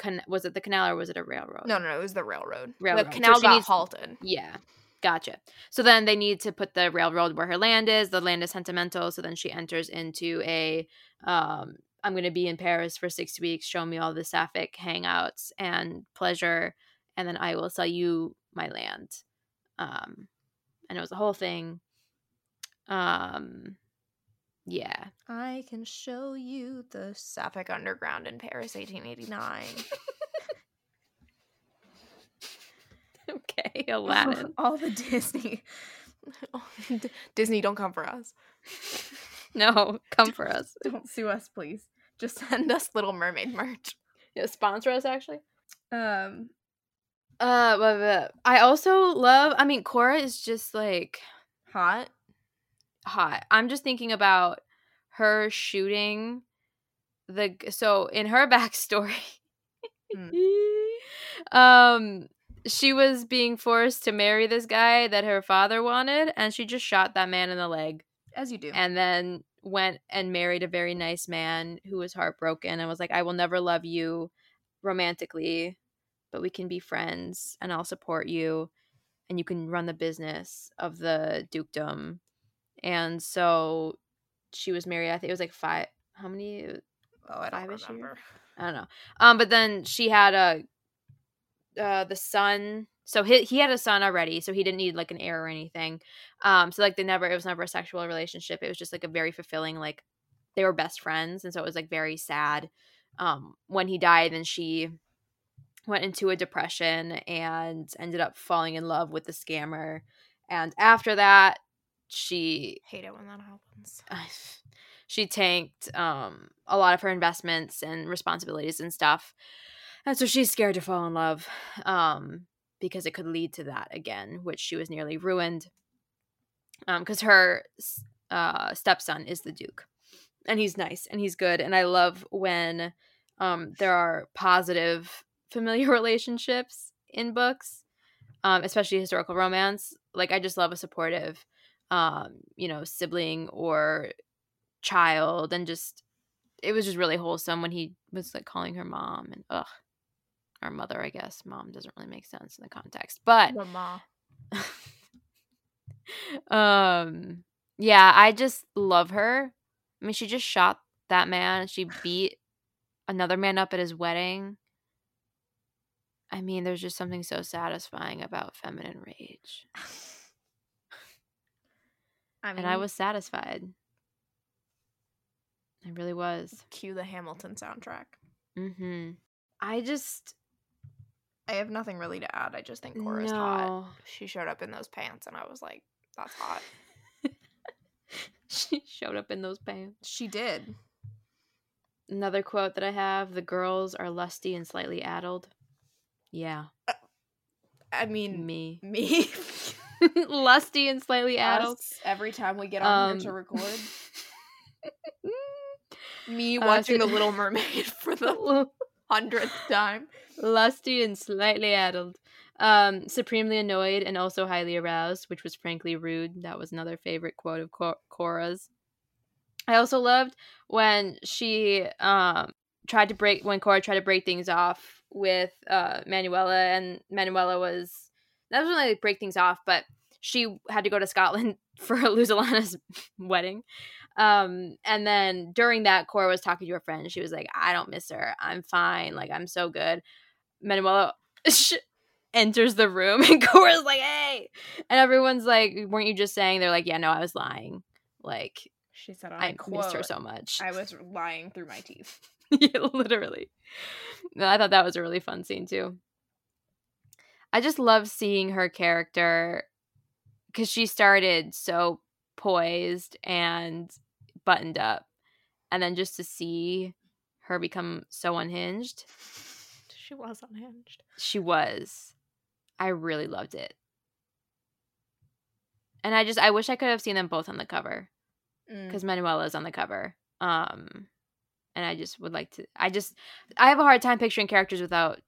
[SPEAKER 1] can- was it the canal or was it a railroad?
[SPEAKER 2] No, no, no, it was the railroad.
[SPEAKER 1] Railroad.
[SPEAKER 2] The canal
[SPEAKER 1] she
[SPEAKER 2] got
[SPEAKER 1] needs-
[SPEAKER 2] halted.
[SPEAKER 1] Yeah. Gotcha. So then they need to put the railroad where her land is. The land is sentimental. So then she enters into a um I'm gonna be in Paris for six weeks, show me all the sapphic hangouts and pleasure, and then I will sell you my land. Um and it was the whole thing. Um yeah.
[SPEAKER 2] I can show you the Sapphic Underground in Paris, 1889.
[SPEAKER 1] okay, Aladdin.
[SPEAKER 2] All the Disney. Disney, don't come for us.
[SPEAKER 1] no, come for us.
[SPEAKER 2] Don't sue us, please. Just send us Little Mermaid merch.
[SPEAKER 1] Yeah, sponsor us actually.
[SPEAKER 2] Um,
[SPEAKER 1] Uh, I also love. I mean, Cora is just like
[SPEAKER 2] hot.
[SPEAKER 1] Hot. I'm just thinking about her shooting the. So in her backstory, um, she was being forced to marry this guy that her father wanted, and she just shot that man in the leg,
[SPEAKER 2] As you do.
[SPEAKER 1] and then went and married a very nice man who was heartbroken and was like, "I will never love you romantically." But we can be friends, and I'll support you, and you can run the business of the dukedom. And so she was married. I think it was like five. How many?
[SPEAKER 2] oh, I don't
[SPEAKER 1] years?
[SPEAKER 2] remember.
[SPEAKER 1] I don't know. Um, but then she had a uh the son. So he he had a son already, so he didn't need like an heir or anything. Um, so like they never it was never a sexual relationship. It was just like a very fulfilling like they were best friends, and so it was like very sad. Um, when he died, then she went into a depression and ended up falling in love with the scammer. And after that, she
[SPEAKER 2] Hate it when that happens.
[SPEAKER 1] she tanked um a lot of her investments and responsibilities and stuff and so she's scared to fall in love um because it could lead to that again which she was nearly ruined um because her uh stepson is the duke and he's nice and he's good and i love when um there are positive familiar relationships in books um especially historical romance like i just love a supportive um you know sibling or child and just it was just really wholesome when he was like calling her mom and ugh or mother i guess. Mom doesn't really make sense in the context but
[SPEAKER 2] Mama.
[SPEAKER 1] um yeah i just love her. I mean she just shot that man. She beat another man up at his wedding. I mean there's just something so satisfying about feminine rage
[SPEAKER 2] I mean,
[SPEAKER 1] and i was satisfied i really was
[SPEAKER 2] cue the Hamilton soundtrack.
[SPEAKER 1] mm-hmm i just
[SPEAKER 2] I have nothing really to add. I just think Cora's hot. She showed up in those pants, and I was like, "That's hot."
[SPEAKER 1] she showed up in those pants
[SPEAKER 2] She did.
[SPEAKER 1] Another quote that I have the girls are lusty and slightly addled. Yeah,
[SPEAKER 2] I mean,
[SPEAKER 1] me.
[SPEAKER 2] me.
[SPEAKER 1] lusty and slightly addled.
[SPEAKER 2] Us, every time we get on
[SPEAKER 1] Um,
[SPEAKER 2] here to record, me
[SPEAKER 1] Uh,
[SPEAKER 2] watching
[SPEAKER 1] so-
[SPEAKER 2] The Little Mermaid for the hundredth time.
[SPEAKER 1] lusty and slightly addled. Um, supremely annoyed and also highly aroused, which was frankly rude. That was another favorite quote of Cor- Cora's. I also loved when she um tried to break when Cora tried to break things off with uh Manuela and Manuela was that was when they break things off. But she had to go to Scotland for Luz Alana's wedding. Um, and then during that, Cora was talking to her friend. She was like, "I don't miss her. I'm fine. Like I'm so good." Manuela enters the room, and Cora's like, "Hey," and everyone's like, "Weren't you just saying?" They're like, "Yeah, no, I was lying. Like
[SPEAKER 2] She said,
[SPEAKER 1] I,
[SPEAKER 2] I, quote,
[SPEAKER 1] missed her so much."
[SPEAKER 2] I was lying through my teeth.
[SPEAKER 1] yeah, literally. No, I thought that was a really fun scene too. I just love seeing her character because she started so poised and buttoned up, and then just to see her become so unhinged,
[SPEAKER 2] She was unhinged.
[SPEAKER 1] she was. I really loved it. And I just I wish I could have seen them both on the cover
[SPEAKER 2] Mm.
[SPEAKER 1] because Manuela is on the cover. Um, and I just would like to. I just I have a hard time picturing characters without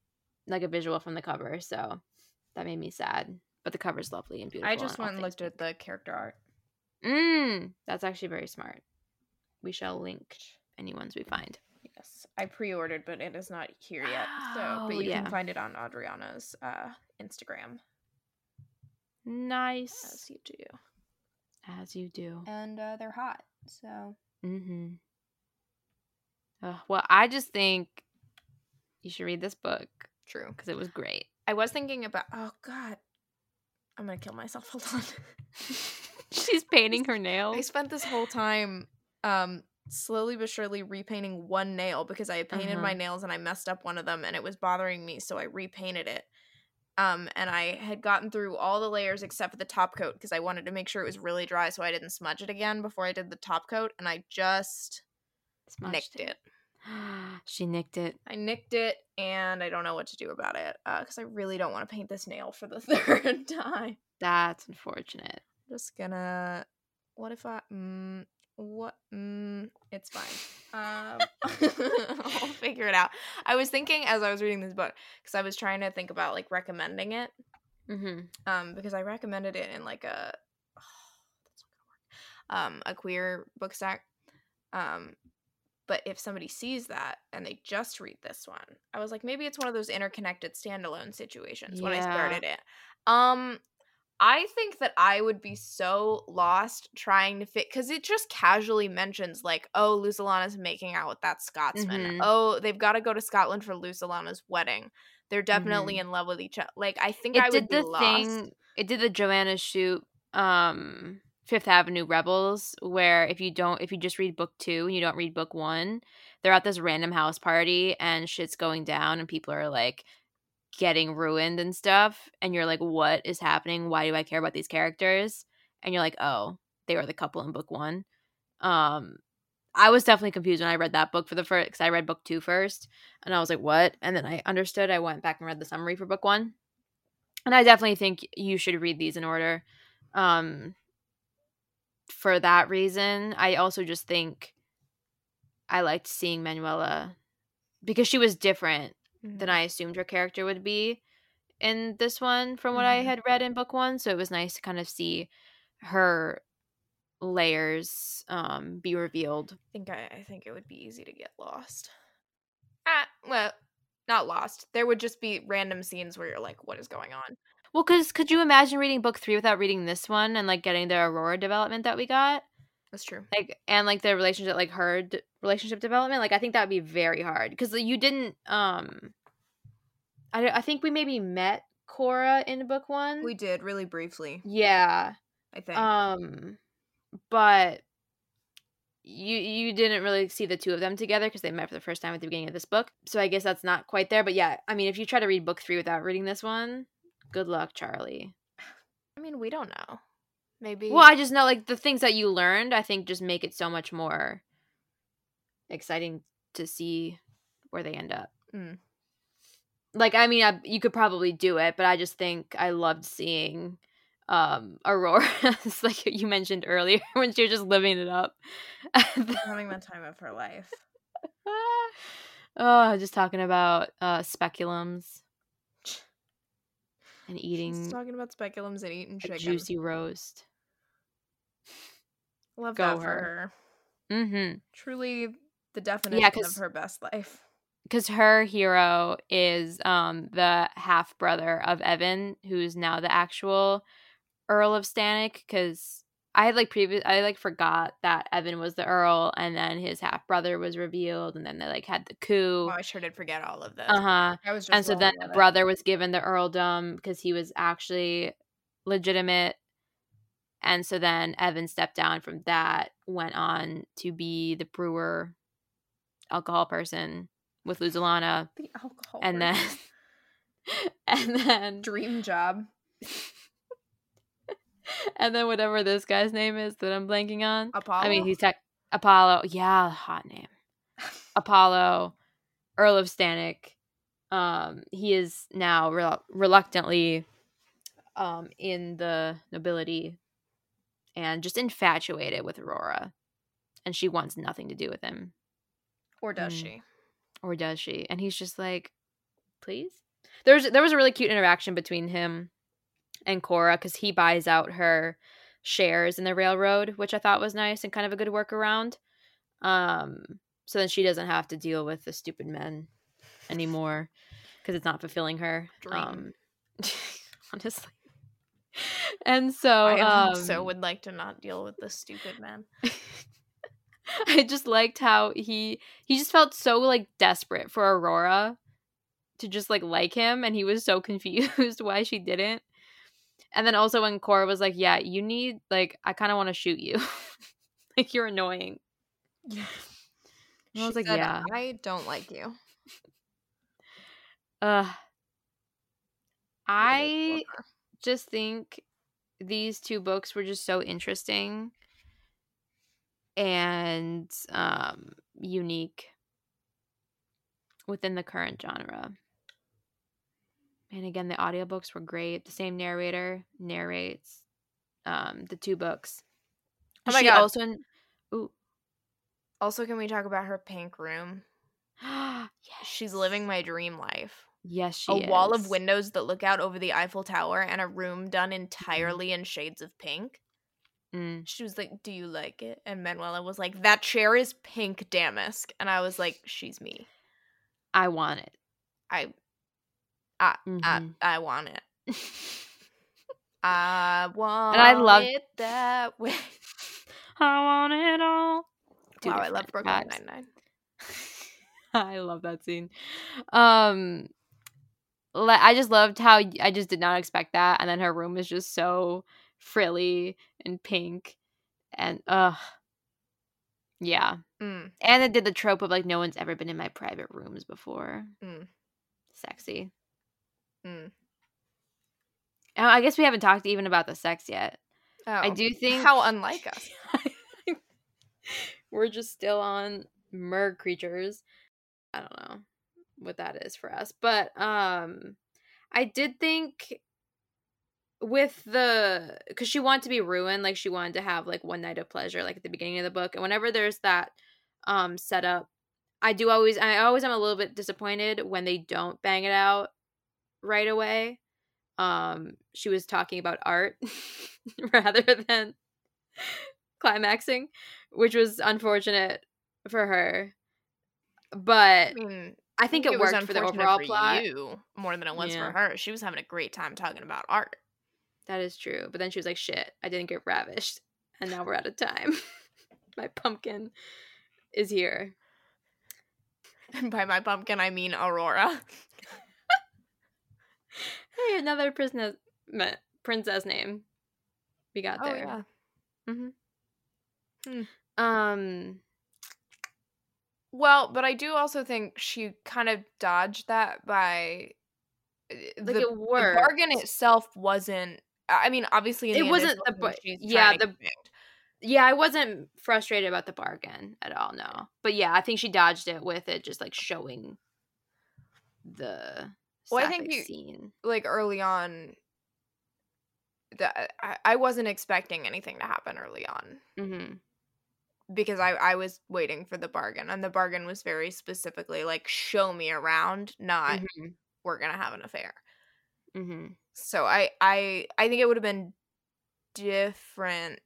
[SPEAKER 1] like a visual from the cover, so that made me sad. But the cover's lovely and beautiful.
[SPEAKER 2] I just went and looked at the character art.
[SPEAKER 1] Mm, that's actually very smart. We shall link any ones we find.
[SPEAKER 2] Yes, I pre-ordered, but it is not here yet. So,
[SPEAKER 1] Oh,
[SPEAKER 2] but you
[SPEAKER 1] yeah.
[SPEAKER 2] can find it on Adriana's uh, Instagram,
[SPEAKER 1] Nice,
[SPEAKER 2] as you do.
[SPEAKER 1] as you do.
[SPEAKER 2] And uh, they're hot. So
[SPEAKER 1] Mm-hmm. Uh, well, I just think you should read this book
[SPEAKER 2] true.
[SPEAKER 1] because it was great.
[SPEAKER 2] I was thinking about. Oh God, I'm gonna kill myself. Hold on.
[SPEAKER 1] She's painting her nails.
[SPEAKER 2] I spent this whole time um slowly but surely repainting one nail because I had painted my
[SPEAKER 1] Uh-huh.
[SPEAKER 2] nails and I messed up one of them and it was bothering me, so I repainted it. Um and I had gotten through all the layers except for the top coat because I wanted to make sure it was really dry so I didn't smudge it again before I did the top coat and I just
[SPEAKER 1] Smudged
[SPEAKER 2] nicked it.
[SPEAKER 1] she nicked it.
[SPEAKER 2] I nicked it and I don't know what to do about it because I really don't want to paint this nail for the third time.
[SPEAKER 1] That's unfortunate.
[SPEAKER 2] I'm just gonna what if i mm, what mm, it's fine um i'll figure it out i was thinking as i was reading this book because i was trying to think about like recommending it
[SPEAKER 1] Mm-hmm.
[SPEAKER 2] um because i recommended it in like a that's not gonna work um a queer book stack um but if somebody sees that and they just read this one i was like maybe it's one of those interconnected standalone situations when i started it. Um i think that i would be so lost trying to fit because it just casually mentions like oh Luz Alana's making out with that scotsman.
[SPEAKER 1] Mhm.
[SPEAKER 2] oh they've got to go to scotland for Luz Alana's wedding. They're definitely in love with each other like i think i
[SPEAKER 1] It
[SPEAKER 2] would
[SPEAKER 1] did
[SPEAKER 2] be
[SPEAKER 1] the
[SPEAKER 2] lost.
[SPEAKER 1] thing. It did the Joanna Shupe um Fifth Avenue Rebels, where if you don't, if you just read book two and you don't read book one, they're at this random house party and shit's going down and people are like getting ruined and stuff, and you're like, what is happening? Why do I care about these characters? And you're like, oh, they were the couple in book one. Um, I was definitely confused when I read that book for the first because I read book two first, and I was like, what? And then I understood. I went back and read the summary for book one, and I definitely think you should read these in order. Um, for that reason, I also just think I liked seeing Manuela because she was different than
[SPEAKER 2] Mhm.
[SPEAKER 1] I assumed her character would be in this one from what I
[SPEAKER 2] Mhm.
[SPEAKER 1] had read in book one. So it was nice to kind of see her layers um be revealed.
[SPEAKER 2] I think I, I think it would be easy to get lost. Ah, well, not lost. There would just be random scenes where you're like, "What is going on?"
[SPEAKER 1] Well, cause could you imagine reading book three without reading this one and like getting the Aurora development that we got?
[SPEAKER 2] That's true.
[SPEAKER 1] like and like the relationship like her d- relationship development like i think that would be very hard because you didn't um I, I think we maybe met cora in book one
[SPEAKER 2] We did really briefly,
[SPEAKER 1] yeah
[SPEAKER 2] I think.
[SPEAKER 1] um but you you didn't really see the two of them together because they met for the first time at the beginning of this book so i guess that's not quite there but yeah i mean if you try to read book three without reading this one good luck charlie
[SPEAKER 2] I mean, we don't know. Maybe.
[SPEAKER 1] Well, I just know like the things that you learned, I think just make it so much more exciting to see where they end up.
[SPEAKER 2] Mm.
[SPEAKER 1] Like, I mean, I, you could probably do it, but I just think I loved seeing um Aurora, It's like you mentioned earlier, when she was just living it up.
[SPEAKER 2] having the time of her life.
[SPEAKER 1] oh, just talking about uh speculums and
[SPEAKER 2] She's
[SPEAKER 1] eating
[SPEAKER 2] talking about speculums and eating chicken.
[SPEAKER 1] juicy roast.
[SPEAKER 2] Love
[SPEAKER 1] Go
[SPEAKER 2] that for
[SPEAKER 1] her.
[SPEAKER 2] her.
[SPEAKER 1] Mm-hmm.
[SPEAKER 2] Truly, the definition
[SPEAKER 1] 'cause-
[SPEAKER 2] of her best life.
[SPEAKER 1] because her hero is um the half brother of Evan, who's now the actual Earl of Stannick. Because I had like previous, I like forgot that Evan was the Earl, and then his half brother was revealed, and then they like had the coup.
[SPEAKER 2] Oh, I sure did forget all of this.
[SPEAKER 1] Uh huh.
[SPEAKER 2] I was just
[SPEAKER 1] And so then the
[SPEAKER 2] it.
[SPEAKER 1] brother was given the earldom because he was actually legitimate. And so then Evan stepped down from that, went on to be the brewer, alcohol person with Luz Alana,
[SPEAKER 2] the alcohol.
[SPEAKER 1] and then and then
[SPEAKER 2] dream job.
[SPEAKER 1] and then whatever this guy's name is that I'm blanking on.
[SPEAKER 2] Apollo.
[SPEAKER 1] I mean, he's tech Apollo. Yeah, hot name. Apollo, Earl of Stannick. Um, he is now rel- reluctantly um in the nobility and just infatuated with Aurora. And she wants nothing to do with him.
[SPEAKER 2] or does
[SPEAKER 1] Mm.
[SPEAKER 2] she?
[SPEAKER 1] Or does she? And he's just like, please? There's there was a really cute interaction between him and Cora because he buys out her shares in the railroad, which I thought was nice and kind of a good workaround. Um, so then she doesn't have to deal with the stupid men anymore because it's not fulfilling her.
[SPEAKER 2] Dream.
[SPEAKER 1] Um, honestly. And so,
[SPEAKER 2] I
[SPEAKER 1] um,
[SPEAKER 2] also would like to not deal with the stupid men.
[SPEAKER 1] I just liked how he he just felt so like desperate for Aurora to just like like him and he was so confused why she didn't. And then also when Cora was like, "Yeah, you need like I kind of want to shoot you. like you're annoying." And I was
[SPEAKER 2] She
[SPEAKER 1] like,
[SPEAKER 2] said,
[SPEAKER 1] "Yeah."
[SPEAKER 2] I don't like you.
[SPEAKER 1] Uh I just think these two books were just so interesting and um unique within the current genre. And again, the audiobooks were great. The same narrator narrates um the two books.
[SPEAKER 2] Oh my
[SPEAKER 1] She
[SPEAKER 2] God.
[SPEAKER 1] also in- Ooh.
[SPEAKER 2] Also, can we talk about her pink room?
[SPEAKER 1] yes.
[SPEAKER 2] She's living my dream life.
[SPEAKER 1] Yes, she
[SPEAKER 2] a wall of windows that look out over the Eiffel Tower and a room done
[SPEAKER 1] Mm-hmm.
[SPEAKER 2] entirely in shades of pink.
[SPEAKER 1] Mm.
[SPEAKER 2] She was like, "Do you like it?" And Manuela was like, "That chair is pink damask." And I was like, "She's me.
[SPEAKER 1] I want it.
[SPEAKER 2] I, I,
[SPEAKER 1] Mhm.
[SPEAKER 2] I, I want it. I want and
[SPEAKER 1] I love-
[SPEAKER 2] it that way."
[SPEAKER 1] I want it all. Two
[SPEAKER 2] wow, I love Brooklyn. Nine Nine.
[SPEAKER 1] I love that scene. Um I just loved how I just did not expect that and then her room is just so frilly and pink and uh yeah.
[SPEAKER 2] Mm,
[SPEAKER 1] And it did the trope of like no one's ever been in my private rooms before.
[SPEAKER 2] Mm.
[SPEAKER 1] Sexy.
[SPEAKER 2] Mm.
[SPEAKER 1] Uh, I guess we haven't talked even about the sex yet.
[SPEAKER 2] Oh,
[SPEAKER 1] I do think
[SPEAKER 2] how unlike us.
[SPEAKER 1] we're just still on merg creatures. I don't know what that is for us, but um, I did think with the because she wanted to be ruined, like she wanted to have like one night of pleasure, like at the beginning of the book, and whenever there's that um setup, I do always I always am a little bit disappointed when they don't bang it out right away. Um, she was talking about art rather than climaxing, which was unfortunate for her. But
[SPEAKER 2] I mean,
[SPEAKER 1] I think it
[SPEAKER 2] was
[SPEAKER 1] worked for the overall
[SPEAKER 2] for
[SPEAKER 1] plot.
[SPEAKER 2] you more than it was
[SPEAKER 1] Yeah.
[SPEAKER 2] for her. She was having a great time talking about art.
[SPEAKER 1] That is true. But then she was like, shit, I didn't get ravished. And now we're out of time. My pumpkin is here.
[SPEAKER 2] And by my pumpkin, I mean Aurora.
[SPEAKER 1] Hey, another princess princess name. We got
[SPEAKER 2] Oh
[SPEAKER 1] there.
[SPEAKER 2] yeah.
[SPEAKER 1] Um
[SPEAKER 2] Well, but I do also think she kind of dodged that by uh,
[SPEAKER 1] like
[SPEAKER 2] the,
[SPEAKER 1] it
[SPEAKER 2] the bargain itself wasn't. I mean, obviously, in
[SPEAKER 1] It wasn't the bar- yeah, the- Yeah, I wasn't frustrated about the bargain at all, no. But yeah, I think she dodged it with it just like showing the
[SPEAKER 2] Well, I think
[SPEAKER 1] sapphic
[SPEAKER 2] you-
[SPEAKER 1] scene.
[SPEAKER 2] like early on. That I, I wasn't expecting anything to happen early on.
[SPEAKER 1] Mm-hmm.
[SPEAKER 2] because I, I was waiting for the bargain and the bargain was very specifically like show me around not
[SPEAKER 1] Mm-hmm.
[SPEAKER 2] we're gonna have an affair
[SPEAKER 1] Mm-hmm.
[SPEAKER 2] so i i i think it would have been different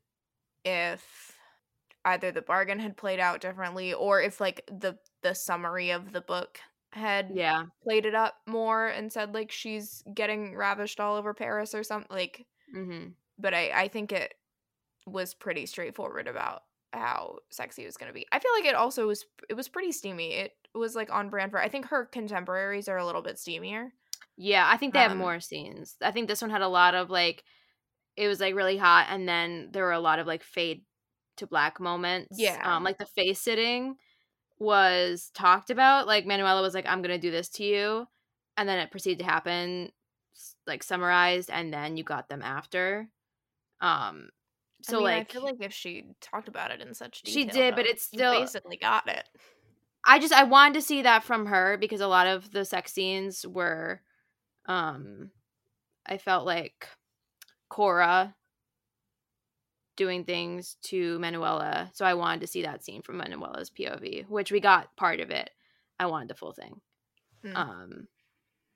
[SPEAKER 2] if either the bargain had played out differently or if like the the summary of the book had
[SPEAKER 1] Yeah.
[SPEAKER 2] played it up more and said like she's getting ravished all over Paris or something like
[SPEAKER 1] Mm-hmm.
[SPEAKER 2] but I I think it was pretty straightforward about how sexy it was going to be. I feel like it also was it was pretty steamy. It was like on brand for I think her contemporaries are a little bit steamier.
[SPEAKER 1] Yeah, I think they have
[SPEAKER 2] Um,
[SPEAKER 1] more scenes. I think this one had a lot of like it was like really hot and then there were a lot of like fade to black moments.
[SPEAKER 2] Yeah.
[SPEAKER 1] Um like the face sitting was talked about. Like Manuela was like, I'm gonna do this to you. And then it proceeded to happen, like summarized, and then you got them after. Um so
[SPEAKER 2] I mean,
[SPEAKER 1] like,
[SPEAKER 2] I feel like if she talked about it in such detail,
[SPEAKER 1] She did, but
[SPEAKER 2] though,
[SPEAKER 1] it's
[SPEAKER 2] you
[SPEAKER 1] still-
[SPEAKER 2] basically got it.
[SPEAKER 1] I just I wanted to see that from her because a lot of the sex scenes were um I felt like Cora doing things to Manuela. So I wanted to see that scene from Manuela's POV, which we got part of it. I wanted the full thing.
[SPEAKER 2] Mm.
[SPEAKER 1] Um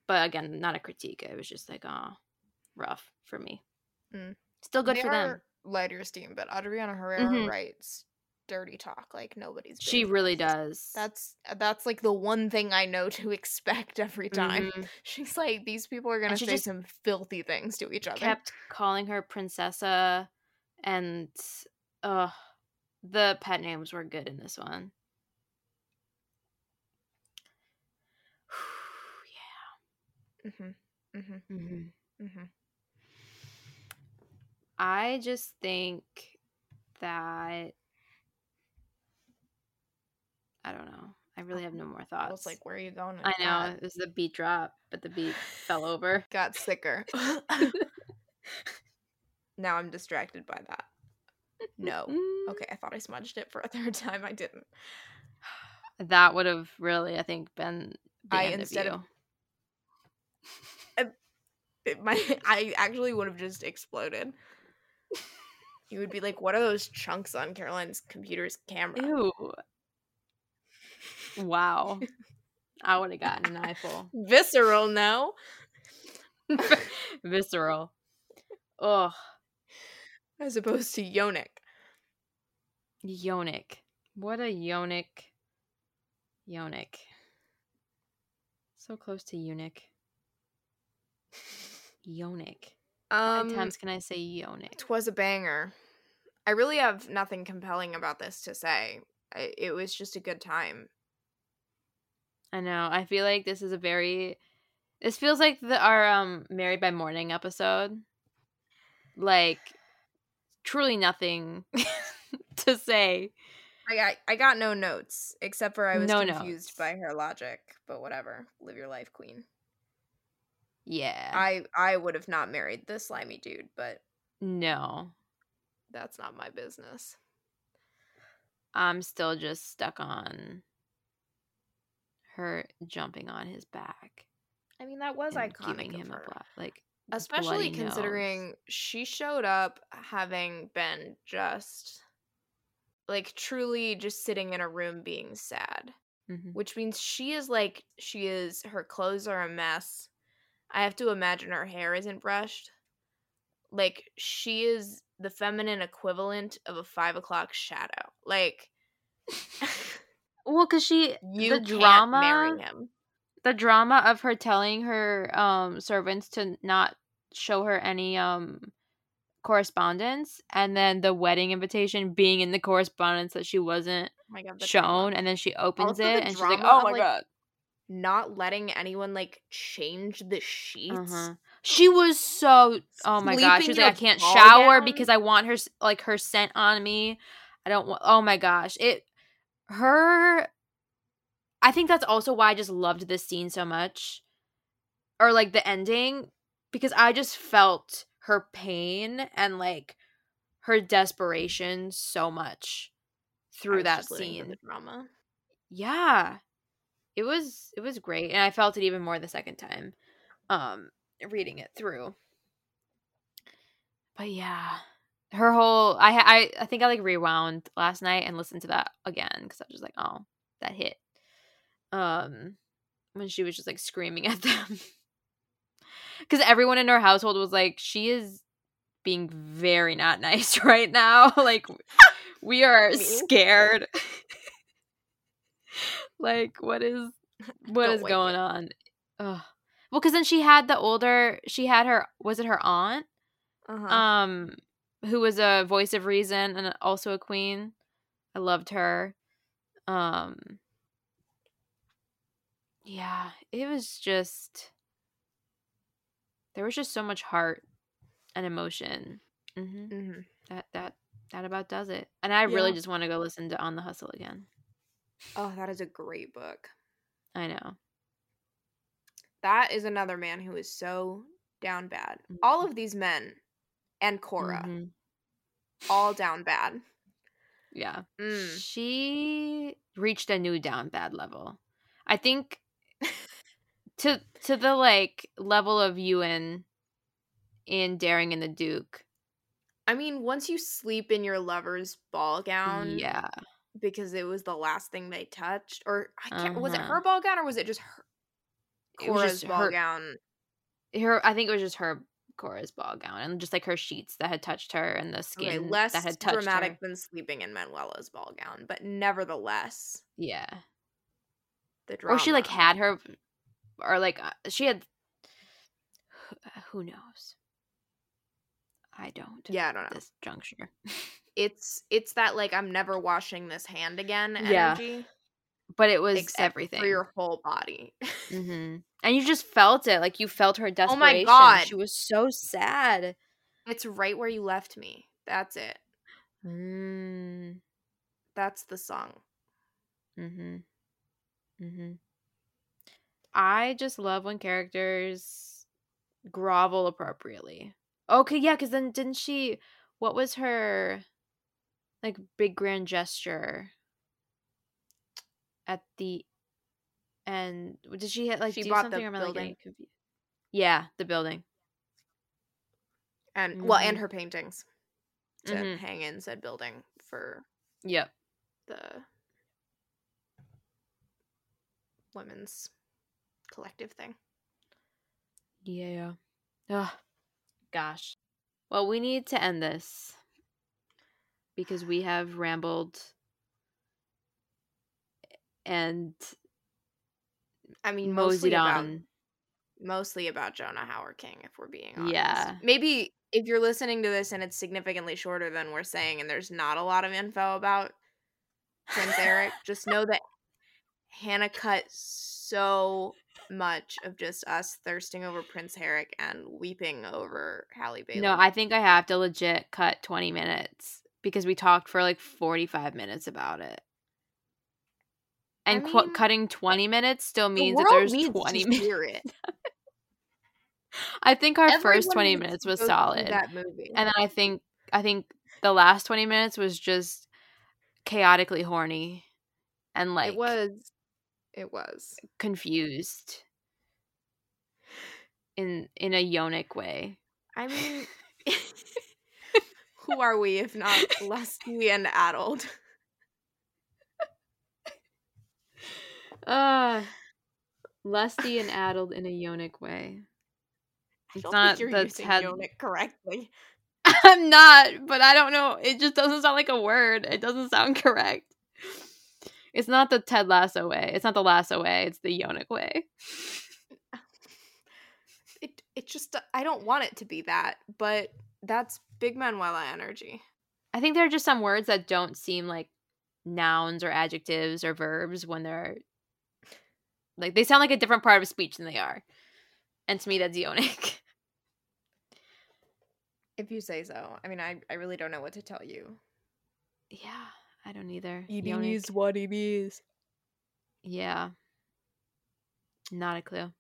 [SPEAKER 1] but again, not a critique. It was just like, oh, rough for me.
[SPEAKER 2] Mm.
[SPEAKER 1] Still good
[SPEAKER 2] They
[SPEAKER 1] for them.
[SPEAKER 2] lighter steam, but Adriana Herrera
[SPEAKER 1] Mhm.
[SPEAKER 2] writes dirty talk like nobody's.
[SPEAKER 1] She really does.
[SPEAKER 2] That's that's like the one thing I know to expect every time.
[SPEAKER 1] Mhm.
[SPEAKER 2] She's like, these people are gonna say some filthy things to each other.
[SPEAKER 1] kept calling her princessa and uh the pet names were good in this one Yeah.
[SPEAKER 2] hmm hmm
[SPEAKER 1] hmm
[SPEAKER 2] hmm
[SPEAKER 1] i just think that i don't know i really have no more
[SPEAKER 2] I
[SPEAKER 1] thoughts
[SPEAKER 2] was like, where are you going?
[SPEAKER 1] i know
[SPEAKER 2] that?
[SPEAKER 1] it was the beat drop but the beat fell over
[SPEAKER 2] Got sicker. now I'm distracted by that. No. Okay, I thought I smudged it for a third time. I didn't.
[SPEAKER 1] that would have really i think been the
[SPEAKER 2] I
[SPEAKER 1] end
[SPEAKER 2] instead
[SPEAKER 1] of
[SPEAKER 2] of- It, my I actually would have just exploded. You would be like, "What are those chunks on Caroline's computer's camera?"
[SPEAKER 1] ew wow i would have gotten an eyeful
[SPEAKER 2] Visceral, no.
[SPEAKER 1] visceral oh
[SPEAKER 2] As opposed to Yonic.
[SPEAKER 1] Yonic. What a Yonic. Yonic. So close to eunuch. Yonic. How
[SPEAKER 2] Um,
[SPEAKER 1] many times can I say Yonic?
[SPEAKER 2] Twas a banger. I really have nothing compelling about this to say. I, it was just a good time.
[SPEAKER 1] I know. I feel like this is a very. This feels like the our um Married by Morning episode. Like, truly nothing to say.
[SPEAKER 2] I got I got no notes except for I was
[SPEAKER 1] No
[SPEAKER 2] confused
[SPEAKER 1] notes.
[SPEAKER 2] by her logic, but whatever. Live your life, queen.
[SPEAKER 1] Yeah.
[SPEAKER 2] I I would have not married this slimy dude, but
[SPEAKER 1] no.
[SPEAKER 2] that's not my business.
[SPEAKER 1] I'm still just stuck on her jumping on his back.
[SPEAKER 2] I mean, that was iconic
[SPEAKER 1] giving
[SPEAKER 2] of
[SPEAKER 1] him
[SPEAKER 2] her.
[SPEAKER 1] a blood, like
[SPEAKER 2] Especially considering she showed up having been just like truly just sitting in a room being sad,
[SPEAKER 1] Mhm.
[SPEAKER 2] which means she is like she is her clothes are a mess. I have to imagine her hair isn't brushed. Like she is the feminine equivalent of a five o'clock shadow. Like
[SPEAKER 1] Well, because she
[SPEAKER 2] you
[SPEAKER 1] the drama,
[SPEAKER 2] marry him.
[SPEAKER 1] the drama of her telling her um servants to not show her any um correspondence, and then the wedding invitation being in the correspondence that she wasn't
[SPEAKER 2] Oh my god,
[SPEAKER 1] shown,
[SPEAKER 2] drama.
[SPEAKER 1] and then she opens
[SPEAKER 2] Also,
[SPEAKER 1] it and she's like, "Oh my
[SPEAKER 2] like,
[SPEAKER 1] god."
[SPEAKER 2] not letting anyone like change the sheets.
[SPEAKER 1] Uh-huh. She was so oh my god. She was like, i can't shower
[SPEAKER 2] gown?
[SPEAKER 1] because I want her like her scent on me. I don't want. Oh my gosh, it her. I think that's also why I just loved this scene so much, or like the ending, because I just felt her pain and like her desperation so much through that scene.
[SPEAKER 2] the drama.
[SPEAKER 1] Yeah. It was it was great and I felt it even more the second time um reading it through. But yeah, her whole I I I think I like rewound last night and listened to that again cuz I was just like, "Oh, that hit." Um when she was just like screaming at them. Cuz everyone in her household was like, "She is being very not nice right now." like we are scared. like what is What
[SPEAKER 2] Don't
[SPEAKER 1] is going
[SPEAKER 2] it.
[SPEAKER 1] on? Ugh. Well, because then she had the older. She had her. Was it her aunt?
[SPEAKER 2] Uh-huh.
[SPEAKER 1] Um, who was a voice of reason and also a queen. I loved her. Um. Yeah, it was just. There was just so much heart and emotion. hmm
[SPEAKER 2] hmm
[SPEAKER 1] That that that about does it. And I really just want to go listen to On the Hustle again.
[SPEAKER 2] Oh, that is a great book.
[SPEAKER 1] I know.
[SPEAKER 2] That is another man who is so down bad. All of these men and Cora,
[SPEAKER 1] Mhm.
[SPEAKER 2] all down bad.
[SPEAKER 1] Yeah.
[SPEAKER 2] Mm.
[SPEAKER 1] She reached a new down bad level. I think to to the like level of Ewan in Daring and the Duke.
[SPEAKER 2] I mean, once you sleep in your lover's ball gown,
[SPEAKER 1] Yeah.
[SPEAKER 2] because it was the last thing they touched, or I can't. Was it
[SPEAKER 1] Uh-huh.
[SPEAKER 2] her ball gown or was it just her?
[SPEAKER 1] It was
[SPEAKER 2] Cora's
[SPEAKER 1] just
[SPEAKER 2] ball
[SPEAKER 1] her-
[SPEAKER 2] gown.
[SPEAKER 1] Her I think it was just her Cora's ball gown and just like her sheets that had touched her and the
[SPEAKER 2] Okay,
[SPEAKER 1] skin
[SPEAKER 2] less
[SPEAKER 1] that had touched
[SPEAKER 2] dramatic
[SPEAKER 1] her.
[SPEAKER 2] than sleeping in Manuela's ball gown, but nevertheless,
[SPEAKER 1] Yeah.
[SPEAKER 2] the drama.
[SPEAKER 1] Or she like had her or like uh, she had who knows. I don't.
[SPEAKER 2] Yeah, I don't know.
[SPEAKER 1] This juncture.
[SPEAKER 2] It's it's that like I'm never washing this hand again
[SPEAKER 1] Yeah.
[SPEAKER 2] energy.
[SPEAKER 1] But it was
[SPEAKER 2] except
[SPEAKER 1] everything.
[SPEAKER 2] for your whole body.
[SPEAKER 1] hmm And you just felt it, like you felt her desperation Oh
[SPEAKER 2] my God.
[SPEAKER 1] she was so sad.
[SPEAKER 2] it's right where you left me. That's it.
[SPEAKER 1] Mm.
[SPEAKER 2] That's the song.
[SPEAKER 1] Mm-hmm. Mm-hmm. I just love when characters grovel appropriately. Okay, yeah, because then didn't she? What was her like big grand gesture at the end? Did she hit like
[SPEAKER 2] She
[SPEAKER 1] do
[SPEAKER 2] bought the
[SPEAKER 1] something? or am I, like,
[SPEAKER 2] building.
[SPEAKER 1] confused? Yeah, the building.
[SPEAKER 2] And well, and
[SPEAKER 1] Mhm.
[SPEAKER 2] her paintings to
[SPEAKER 1] Mhm.
[SPEAKER 2] hang in said building for
[SPEAKER 1] Yep.
[SPEAKER 2] the women's collective thing.
[SPEAKER 1] Yeah. Ugh. Gosh. Well, we need to end this because we have rambled and
[SPEAKER 2] I mean, mostly about
[SPEAKER 1] on.
[SPEAKER 2] mostly about Jonah Hauer-King, if we're being honest.
[SPEAKER 1] Yeah.
[SPEAKER 2] Maybe if you're listening to this and it's significantly shorter than we're saying, and there's not a lot of info about Prince Eric, just know that Hannah cut so much of just us thirsting over Prince Eric and weeping over Halle Bailey.
[SPEAKER 1] No, I think I have to legit cut 20 minutes because we talked for like 45 minutes about it.
[SPEAKER 2] I
[SPEAKER 1] And qu- cutting 20 minutes still
[SPEAKER 2] the
[SPEAKER 1] means that there's
[SPEAKER 2] needs
[SPEAKER 1] 20
[SPEAKER 2] to
[SPEAKER 1] minutes. I think our first 20 minutes was solid.
[SPEAKER 2] That movie.
[SPEAKER 1] and then I think I think the last 20 minutes was just chaotically horny and like
[SPEAKER 2] it was. It was.
[SPEAKER 1] confused in in a yonic way.
[SPEAKER 2] I mean, who are we if not lusty and addled?
[SPEAKER 1] Uh lusty and addled in a yonic way.
[SPEAKER 2] I
[SPEAKER 1] It's
[SPEAKER 2] don't
[SPEAKER 1] not
[SPEAKER 2] you're using yonic correctly.
[SPEAKER 1] I'm not, but I don't know. It just doesn't sound like a word. It doesn't sound correct. It's not the Ted Lasso way. It's not the Lasso way. It's the Yonic way.
[SPEAKER 2] It it just I don't want it to be that, but that's big Manuela energy.
[SPEAKER 1] I think there are just some words that don't seem like nouns or adjectives or verbs when they're like they sound like a different part of speech than they are. And to me that's Yonic.
[SPEAKER 2] If you say so. I mean, I I really don't know what to tell you.
[SPEAKER 1] yeah, I don't either.
[SPEAKER 2] It
[SPEAKER 1] Yonic.
[SPEAKER 2] is what it is.
[SPEAKER 1] Yeah. Not a clue.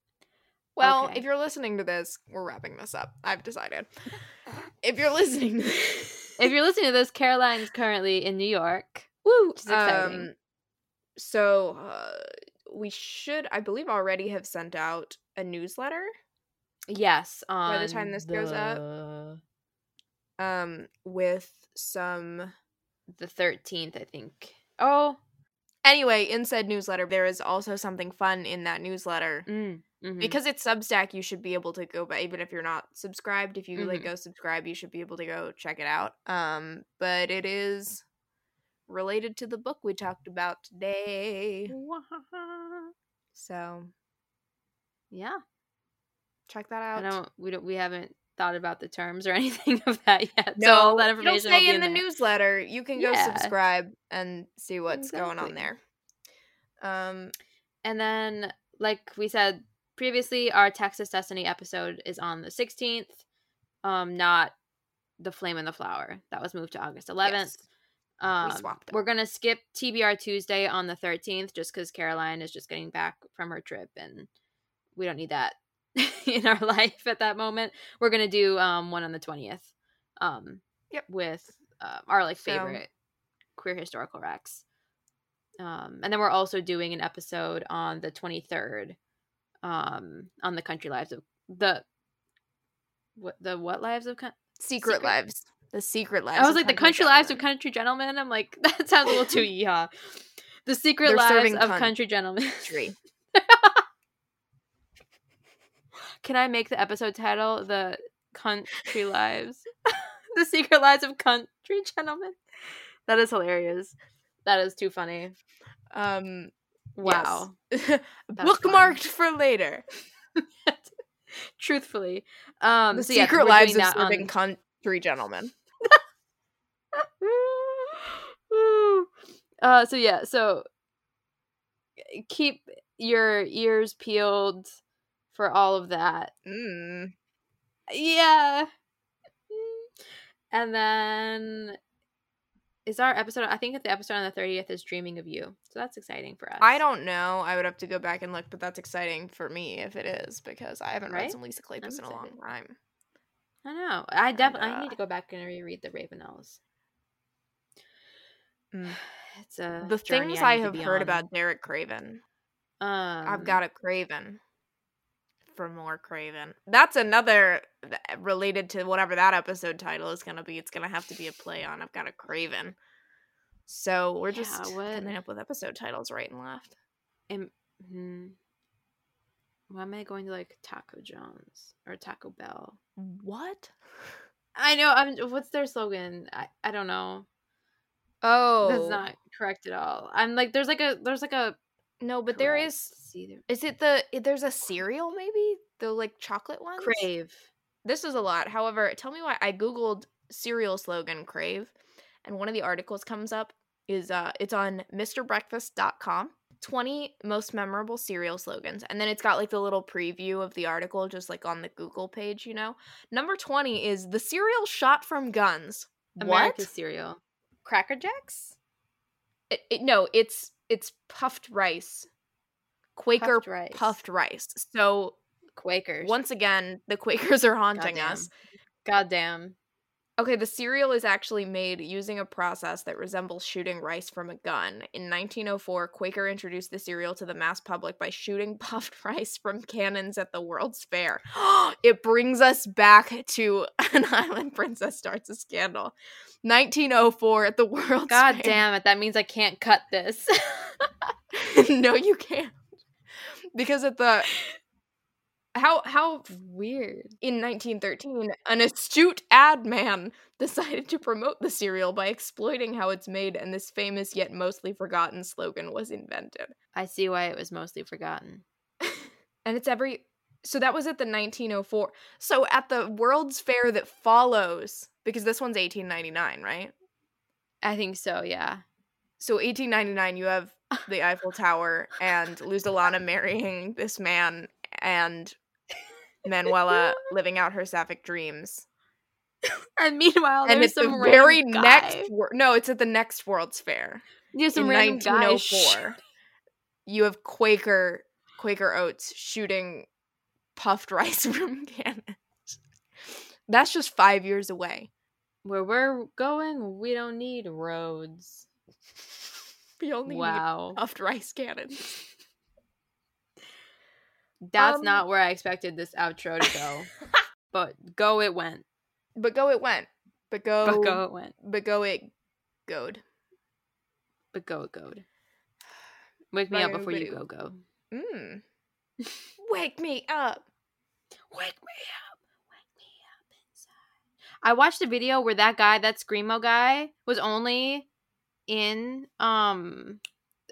[SPEAKER 2] Well,
[SPEAKER 1] Okay.
[SPEAKER 2] if you're listening to this, we're wrapping this up. I've decided. If you're listening to this,
[SPEAKER 1] If you're listening to this, Caroline's currently in New York. Woo! Which is exciting.
[SPEAKER 2] Um, so uh, we should, I believe, already have sent out a newsletter.
[SPEAKER 1] yes.
[SPEAKER 2] By the time this goes up. Um, with some.
[SPEAKER 1] The 13th, I think. Oh.
[SPEAKER 2] Anyway, in said newsletter, there is also something fun in that newsletter.
[SPEAKER 1] Mm, mhm.
[SPEAKER 2] Because it's Substack, you should be able to go. But even if you're not subscribed, if you like
[SPEAKER 1] Mhm.
[SPEAKER 2] go subscribe, you should be able to go check it out. Um, but it is related to the book we talked about today. So
[SPEAKER 1] Yeah.
[SPEAKER 2] check that out.
[SPEAKER 1] I don't we don't we haven't thought about the terms or anything of that yet.
[SPEAKER 2] No,
[SPEAKER 1] so all that information will
[SPEAKER 2] stay
[SPEAKER 1] be
[SPEAKER 2] in the
[SPEAKER 1] there.
[SPEAKER 2] newsletter. You can go
[SPEAKER 1] Yeah.
[SPEAKER 2] subscribe and see what's going on there. Um,
[SPEAKER 1] And then, like we said previously, our Texas Destiny episode is on the 16th, um, not the Flame and the Flower. That was moved to August 11th.
[SPEAKER 2] yes.
[SPEAKER 1] Um,
[SPEAKER 2] swapped them.
[SPEAKER 1] We're gonna skip TBR Tuesday on the 13th just because Caroline is just getting back from her trip and we don't need that in our life at that moment. We're gonna do um one on the 20th. Um,
[SPEAKER 2] Yep.
[SPEAKER 1] With uh, our like
[SPEAKER 2] So-
[SPEAKER 1] favorite queer historical wrecks. Um, and then we're also doing an episode on the 23rd um on the country lives of the what the what lives of Coun-
[SPEAKER 2] Secret,
[SPEAKER 1] Secret-
[SPEAKER 2] Lives. The Secret Lives.
[SPEAKER 1] I was like the
[SPEAKER 2] Country
[SPEAKER 1] country lives of country gentlemen. I'm like that sounds a little too yeehaw. The secret
[SPEAKER 2] They're
[SPEAKER 1] lives of
[SPEAKER 2] cunt-
[SPEAKER 1] country gentlemen. Can I make the episode title the country lives? the secret lives of country gentlemen. That is hilarious. That is too funny.
[SPEAKER 2] Um,
[SPEAKER 1] Wow.
[SPEAKER 2] yes. Bookmarked for later.
[SPEAKER 1] Truthfully. Um
[SPEAKER 2] the
[SPEAKER 1] so
[SPEAKER 2] Secret
[SPEAKER 1] we're
[SPEAKER 2] Lives of
[SPEAKER 1] that on-
[SPEAKER 2] Country Gentlemen.
[SPEAKER 1] uh so yeah so keep your ears peeled for all of that
[SPEAKER 2] Mm.
[SPEAKER 1] yeah and then is our episode i think the episode on the 30th is dreaming of you so that's exciting for us
[SPEAKER 2] I don't know. I would have to go back and look, but that's exciting for me if it is because I haven't
[SPEAKER 1] Right?
[SPEAKER 2] read some Lisa Kleypas in a long time.
[SPEAKER 1] i know i definitely i
[SPEAKER 2] uh,
[SPEAKER 1] need to go back and reread the ravenels
[SPEAKER 2] Mm.
[SPEAKER 1] it's a
[SPEAKER 2] The things I
[SPEAKER 1] to
[SPEAKER 2] have heard
[SPEAKER 1] on.
[SPEAKER 2] about Derek Craven,
[SPEAKER 1] um
[SPEAKER 2] I've got a Craven for more Craven. That's another related to whatever that episode title is going to be. It's going to have to be a play on I've got a Craven. So we're just
[SPEAKER 1] Yeah, what-
[SPEAKER 2] coming up with episode titles right and left.
[SPEAKER 1] Am, hmm. Why am I going to like Taco John's or Taco Bell?
[SPEAKER 2] What?
[SPEAKER 1] I know. I'm. What's their slogan? I, I don't know.
[SPEAKER 2] Oh,
[SPEAKER 1] That's not correct at all. I'm like, there's like a, there's like a.
[SPEAKER 2] no, but there
[SPEAKER 1] correct-
[SPEAKER 2] is.
[SPEAKER 1] See there-
[SPEAKER 2] Is it the? There's a cereal maybe the like chocolate ones.
[SPEAKER 1] crave.
[SPEAKER 2] This is a lot. However, tell me why I googled cereal slogan crave, and one of the articles comes up is uh it's on MrBreakfast.com. 20 most memorable cereal slogans and then it's got like the little preview of the article just like on the google page you know number 20 is the cereal shot from guns
[SPEAKER 1] America's
[SPEAKER 2] what
[SPEAKER 1] cereal. Cracker Jacks.
[SPEAKER 2] it, it- no it's it's puffed rice quaker
[SPEAKER 1] Puffed rice.
[SPEAKER 2] puffed rice so
[SPEAKER 1] Quakers.
[SPEAKER 2] once again the quakers are haunting
[SPEAKER 1] Goddamn.
[SPEAKER 2] us
[SPEAKER 1] Goddamn.
[SPEAKER 2] Okay, the cereal is actually made using a process that resembles shooting rice from a gun. In 1904, Quaker introduced the cereal to the mass public by shooting puffed rice from cannons at the World's Fair. it brings us back to an island princess starts a scandal. 1904 at the World's
[SPEAKER 1] God
[SPEAKER 2] Fair.
[SPEAKER 1] damn it. That means I can't cut this.
[SPEAKER 2] no, you can't. Because at the how how
[SPEAKER 1] Weird.
[SPEAKER 2] In 1913, an astute ad man decided to promote the cereal by exploiting how it's made, and this famous yet mostly forgotten slogan was invented.
[SPEAKER 1] I see why it was mostly forgotten.
[SPEAKER 2] And it's every. So that was at the 1904. So at the World's Fair that follows, because this one's 1899, right?
[SPEAKER 1] I think so, yeah.
[SPEAKER 2] So 1899, you have the Eiffel Tower and Luz Alana marrying this man and Manuela living out her sapphic dreams.
[SPEAKER 1] And meanwhile,
[SPEAKER 2] and
[SPEAKER 1] there's
[SPEAKER 2] it's the very
[SPEAKER 1] random
[SPEAKER 2] next
[SPEAKER 1] guy.
[SPEAKER 2] wor- no it's at the next world's fair
[SPEAKER 1] Yeah, some
[SPEAKER 2] in
[SPEAKER 1] random guy.
[SPEAKER 2] 1904 you have quaker quaker oats shooting puffed rice from cannons that's just five years away
[SPEAKER 1] Where we're going, we don't need roads.
[SPEAKER 2] we only need
[SPEAKER 1] Wow.
[SPEAKER 2] puffed rice cannons
[SPEAKER 1] That's
[SPEAKER 2] Um,
[SPEAKER 1] not where I expected this outro to go. but go it went.
[SPEAKER 2] but go it went but go
[SPEAKER 1] But go it went.
[SPEAKER 2] but go it goed
[SPEAKER 1] But go it goed. Wake me up before you go go.
[SPEAKER 2] mm. wake me up
[SPEAKER 1] Wake me up. Wake me up inside. I watched a video where that guy, that screamo guy, was only in um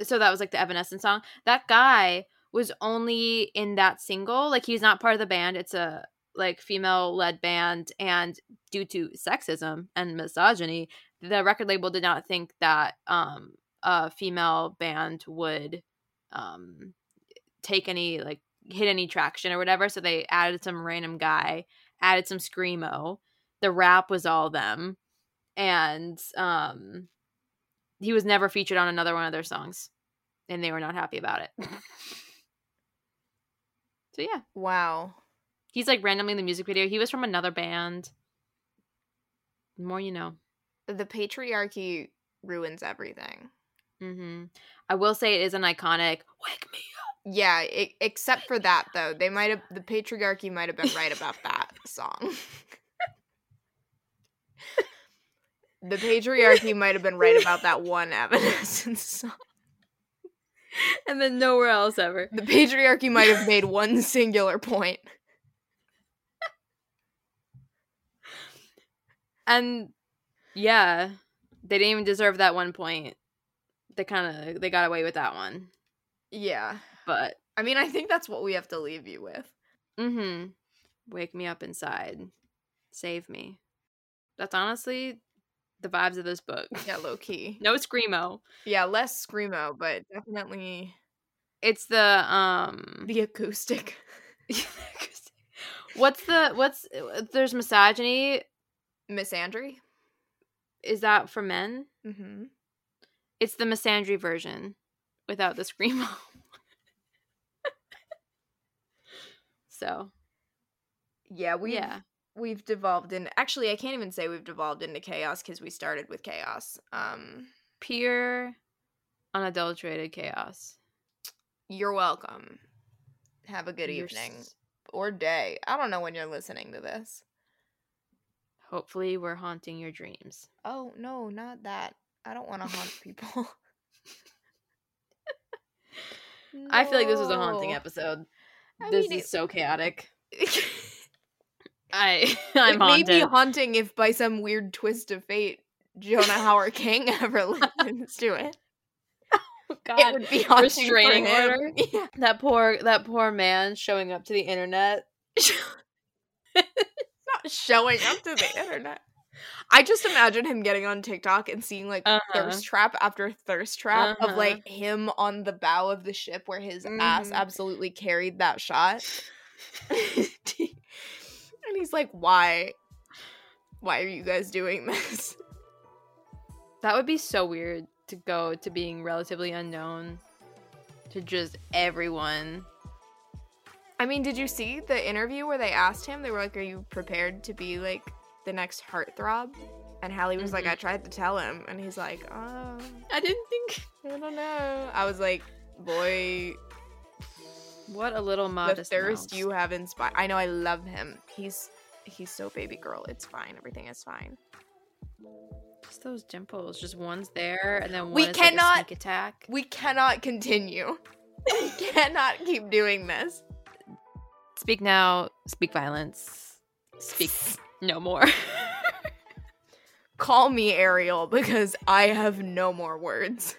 [SPEAKER 1] so that was like the Evanescence song. That guy was only in that single. Like he's not part of the band. It's a like female led band and due to sexism and misogyny, the record label did not think that um a female band would um take any like hit any traction or whatever. So they added some random guy, added some screamo. The rap was all them. And um he was never featured on another one of their songs. And they were not happy about it. so yeah.
[SPEAKER 2] Wow.
[SPEAKER 1] He's like randomly in the music video. He was from another band. The more you know.
[SPEAKER 2] The patriarchy ruins everything.
[SPEAKER 1] Mm-hmm. I will say it is an iconic "Wake Me Up."
[SPEAKER 2] Yeah, e- except for that though. They might have the patriarchy might have been right about that song. the patriarchy might have been right about that one Evanescence song.
[SPEAKER 1] and then nowhere else ever.
[SPEAKER 2] The patriarchy might have made one singular point.
[SPEAKER 1] And yeah, they didn't even deserve that one point. They kind of they got away with that one.
[SPEAKER 2] Yeah.
[SPEAKER 1] But
[SPEAKER 2] I mean, I think that's what we have to leave you with.
[SPEAKER 1] mhm. Wake me up inside. Save me. That's honestly the vibes of this book.
[SPEAKER 2] Yeah, low key.
[SPEAKER 1] No screamo.
[SPEAKER 2] Yeah, less screamo, but definitely
[SPEAKER 1] It's the um
[SPEAKER 2] the acoustic.
[SPEAKER 1] What's the what's there's misogyny
[SPEAKER 2] Misandry.
[SPEAKER 1] is that for men?
[SPEAKER 2] Mm-hmm.
[SPEAKER 1] It's the misandry version without the screamo. so,
[SPEAKER 2] Yeah, we
[SPEAKER 1] yeah.
[SPEAKER 2] We've devolved in. Actually, I can't even say we've devolved into chaos because we started with chaos. Um,
[SPEAKER 1] Pure unadulterated chaos.
[SPEAKER 2] you're welcome. Have a good
[SPEAKER 1] You're
[SPEAKER 2] evening
[SPEAKER 1] s-
[SPEAKER 2] or day. I don't know when you're listening to this.
[SPEAKER 1] Hopefully we're haunting your dreams.
[SPEAKER 2] Oh no, not that. I don't want to haunt people.
[SPEAKER 1] I feel like this was a haunting episode.
[SPEAKER 2] I
[SPEAKER 1] this
[SPEAKER 2] mean,
[SPEAKER 1] is so chaotic.
[SPEAKER 2] it-
[SPEAKER 1] I I'm
[SPEAKER 2] it may
[SPEAKER 1] haunted.
[SPEAKER 2] be haunting if by some weird twist of fate Jonah Howard King ever listens to it.
[SPEAKER 1] Oh, God.
[SPEAKER 2] It would be haunting
[SPEAKER 1] Restraining order?
[SPEAKER 2] Yeah.
[SPEAKER 1] that poor that poor man showing up to the internet.
[SPEAKER 2] not showing up to the internet. I just imagine him getting on TikTok and seeing like
[SPEAKER 1] Uh-huh.
[SPEAKER 2] thirst trap after thirst trap
[SPEAKER 1] Uh-huh.
[SPEAKER 2] of like him on the bow of the ship where his ass
[SPEAKER 1] Mhm.
[SPEAKER 2] absolutely carried that shot. And he's like, "Why? Why are you guys doing this?"
[SPEAKER 1] That would be so weird to go to being relatively unknown to just everyone.
[SPEAKER 2] I mean, did you see the interview where they asked him? They were like, "Are you prepared to be like the next heartthrob?" And Halle was like,
[SPEAKER 1] Mhm.
[SPEAKER 2] "I tried to tell him," and he's like, "Oh,
[SPEAKER 1] I didn't think
[SPEAKER 2] I don't know." I was like, "Boy,
[SPEAKER 1] what a little
[SPEAKER 2] the thirst
[SPEAKER 1] mouse.
[SPEAKER 2] you have inspired." I know I love him. He's he's so baby girl. It's fine. Everything is fine.
[SPEAKER 1] Just those dimples. Just one's there and then
[SPEAKER 2] We
[SPEAKER 1] is like a
[SPEAKER 2] cannot-
[SPEAKER 1] attack.
[SPEAKER 2] We cannot continue. we cannot keep doing this.
[SPEAKER 1] Speak now, speak violence. Speak no more.
[SPEAKER 2] Call me Ariel because I have no more words.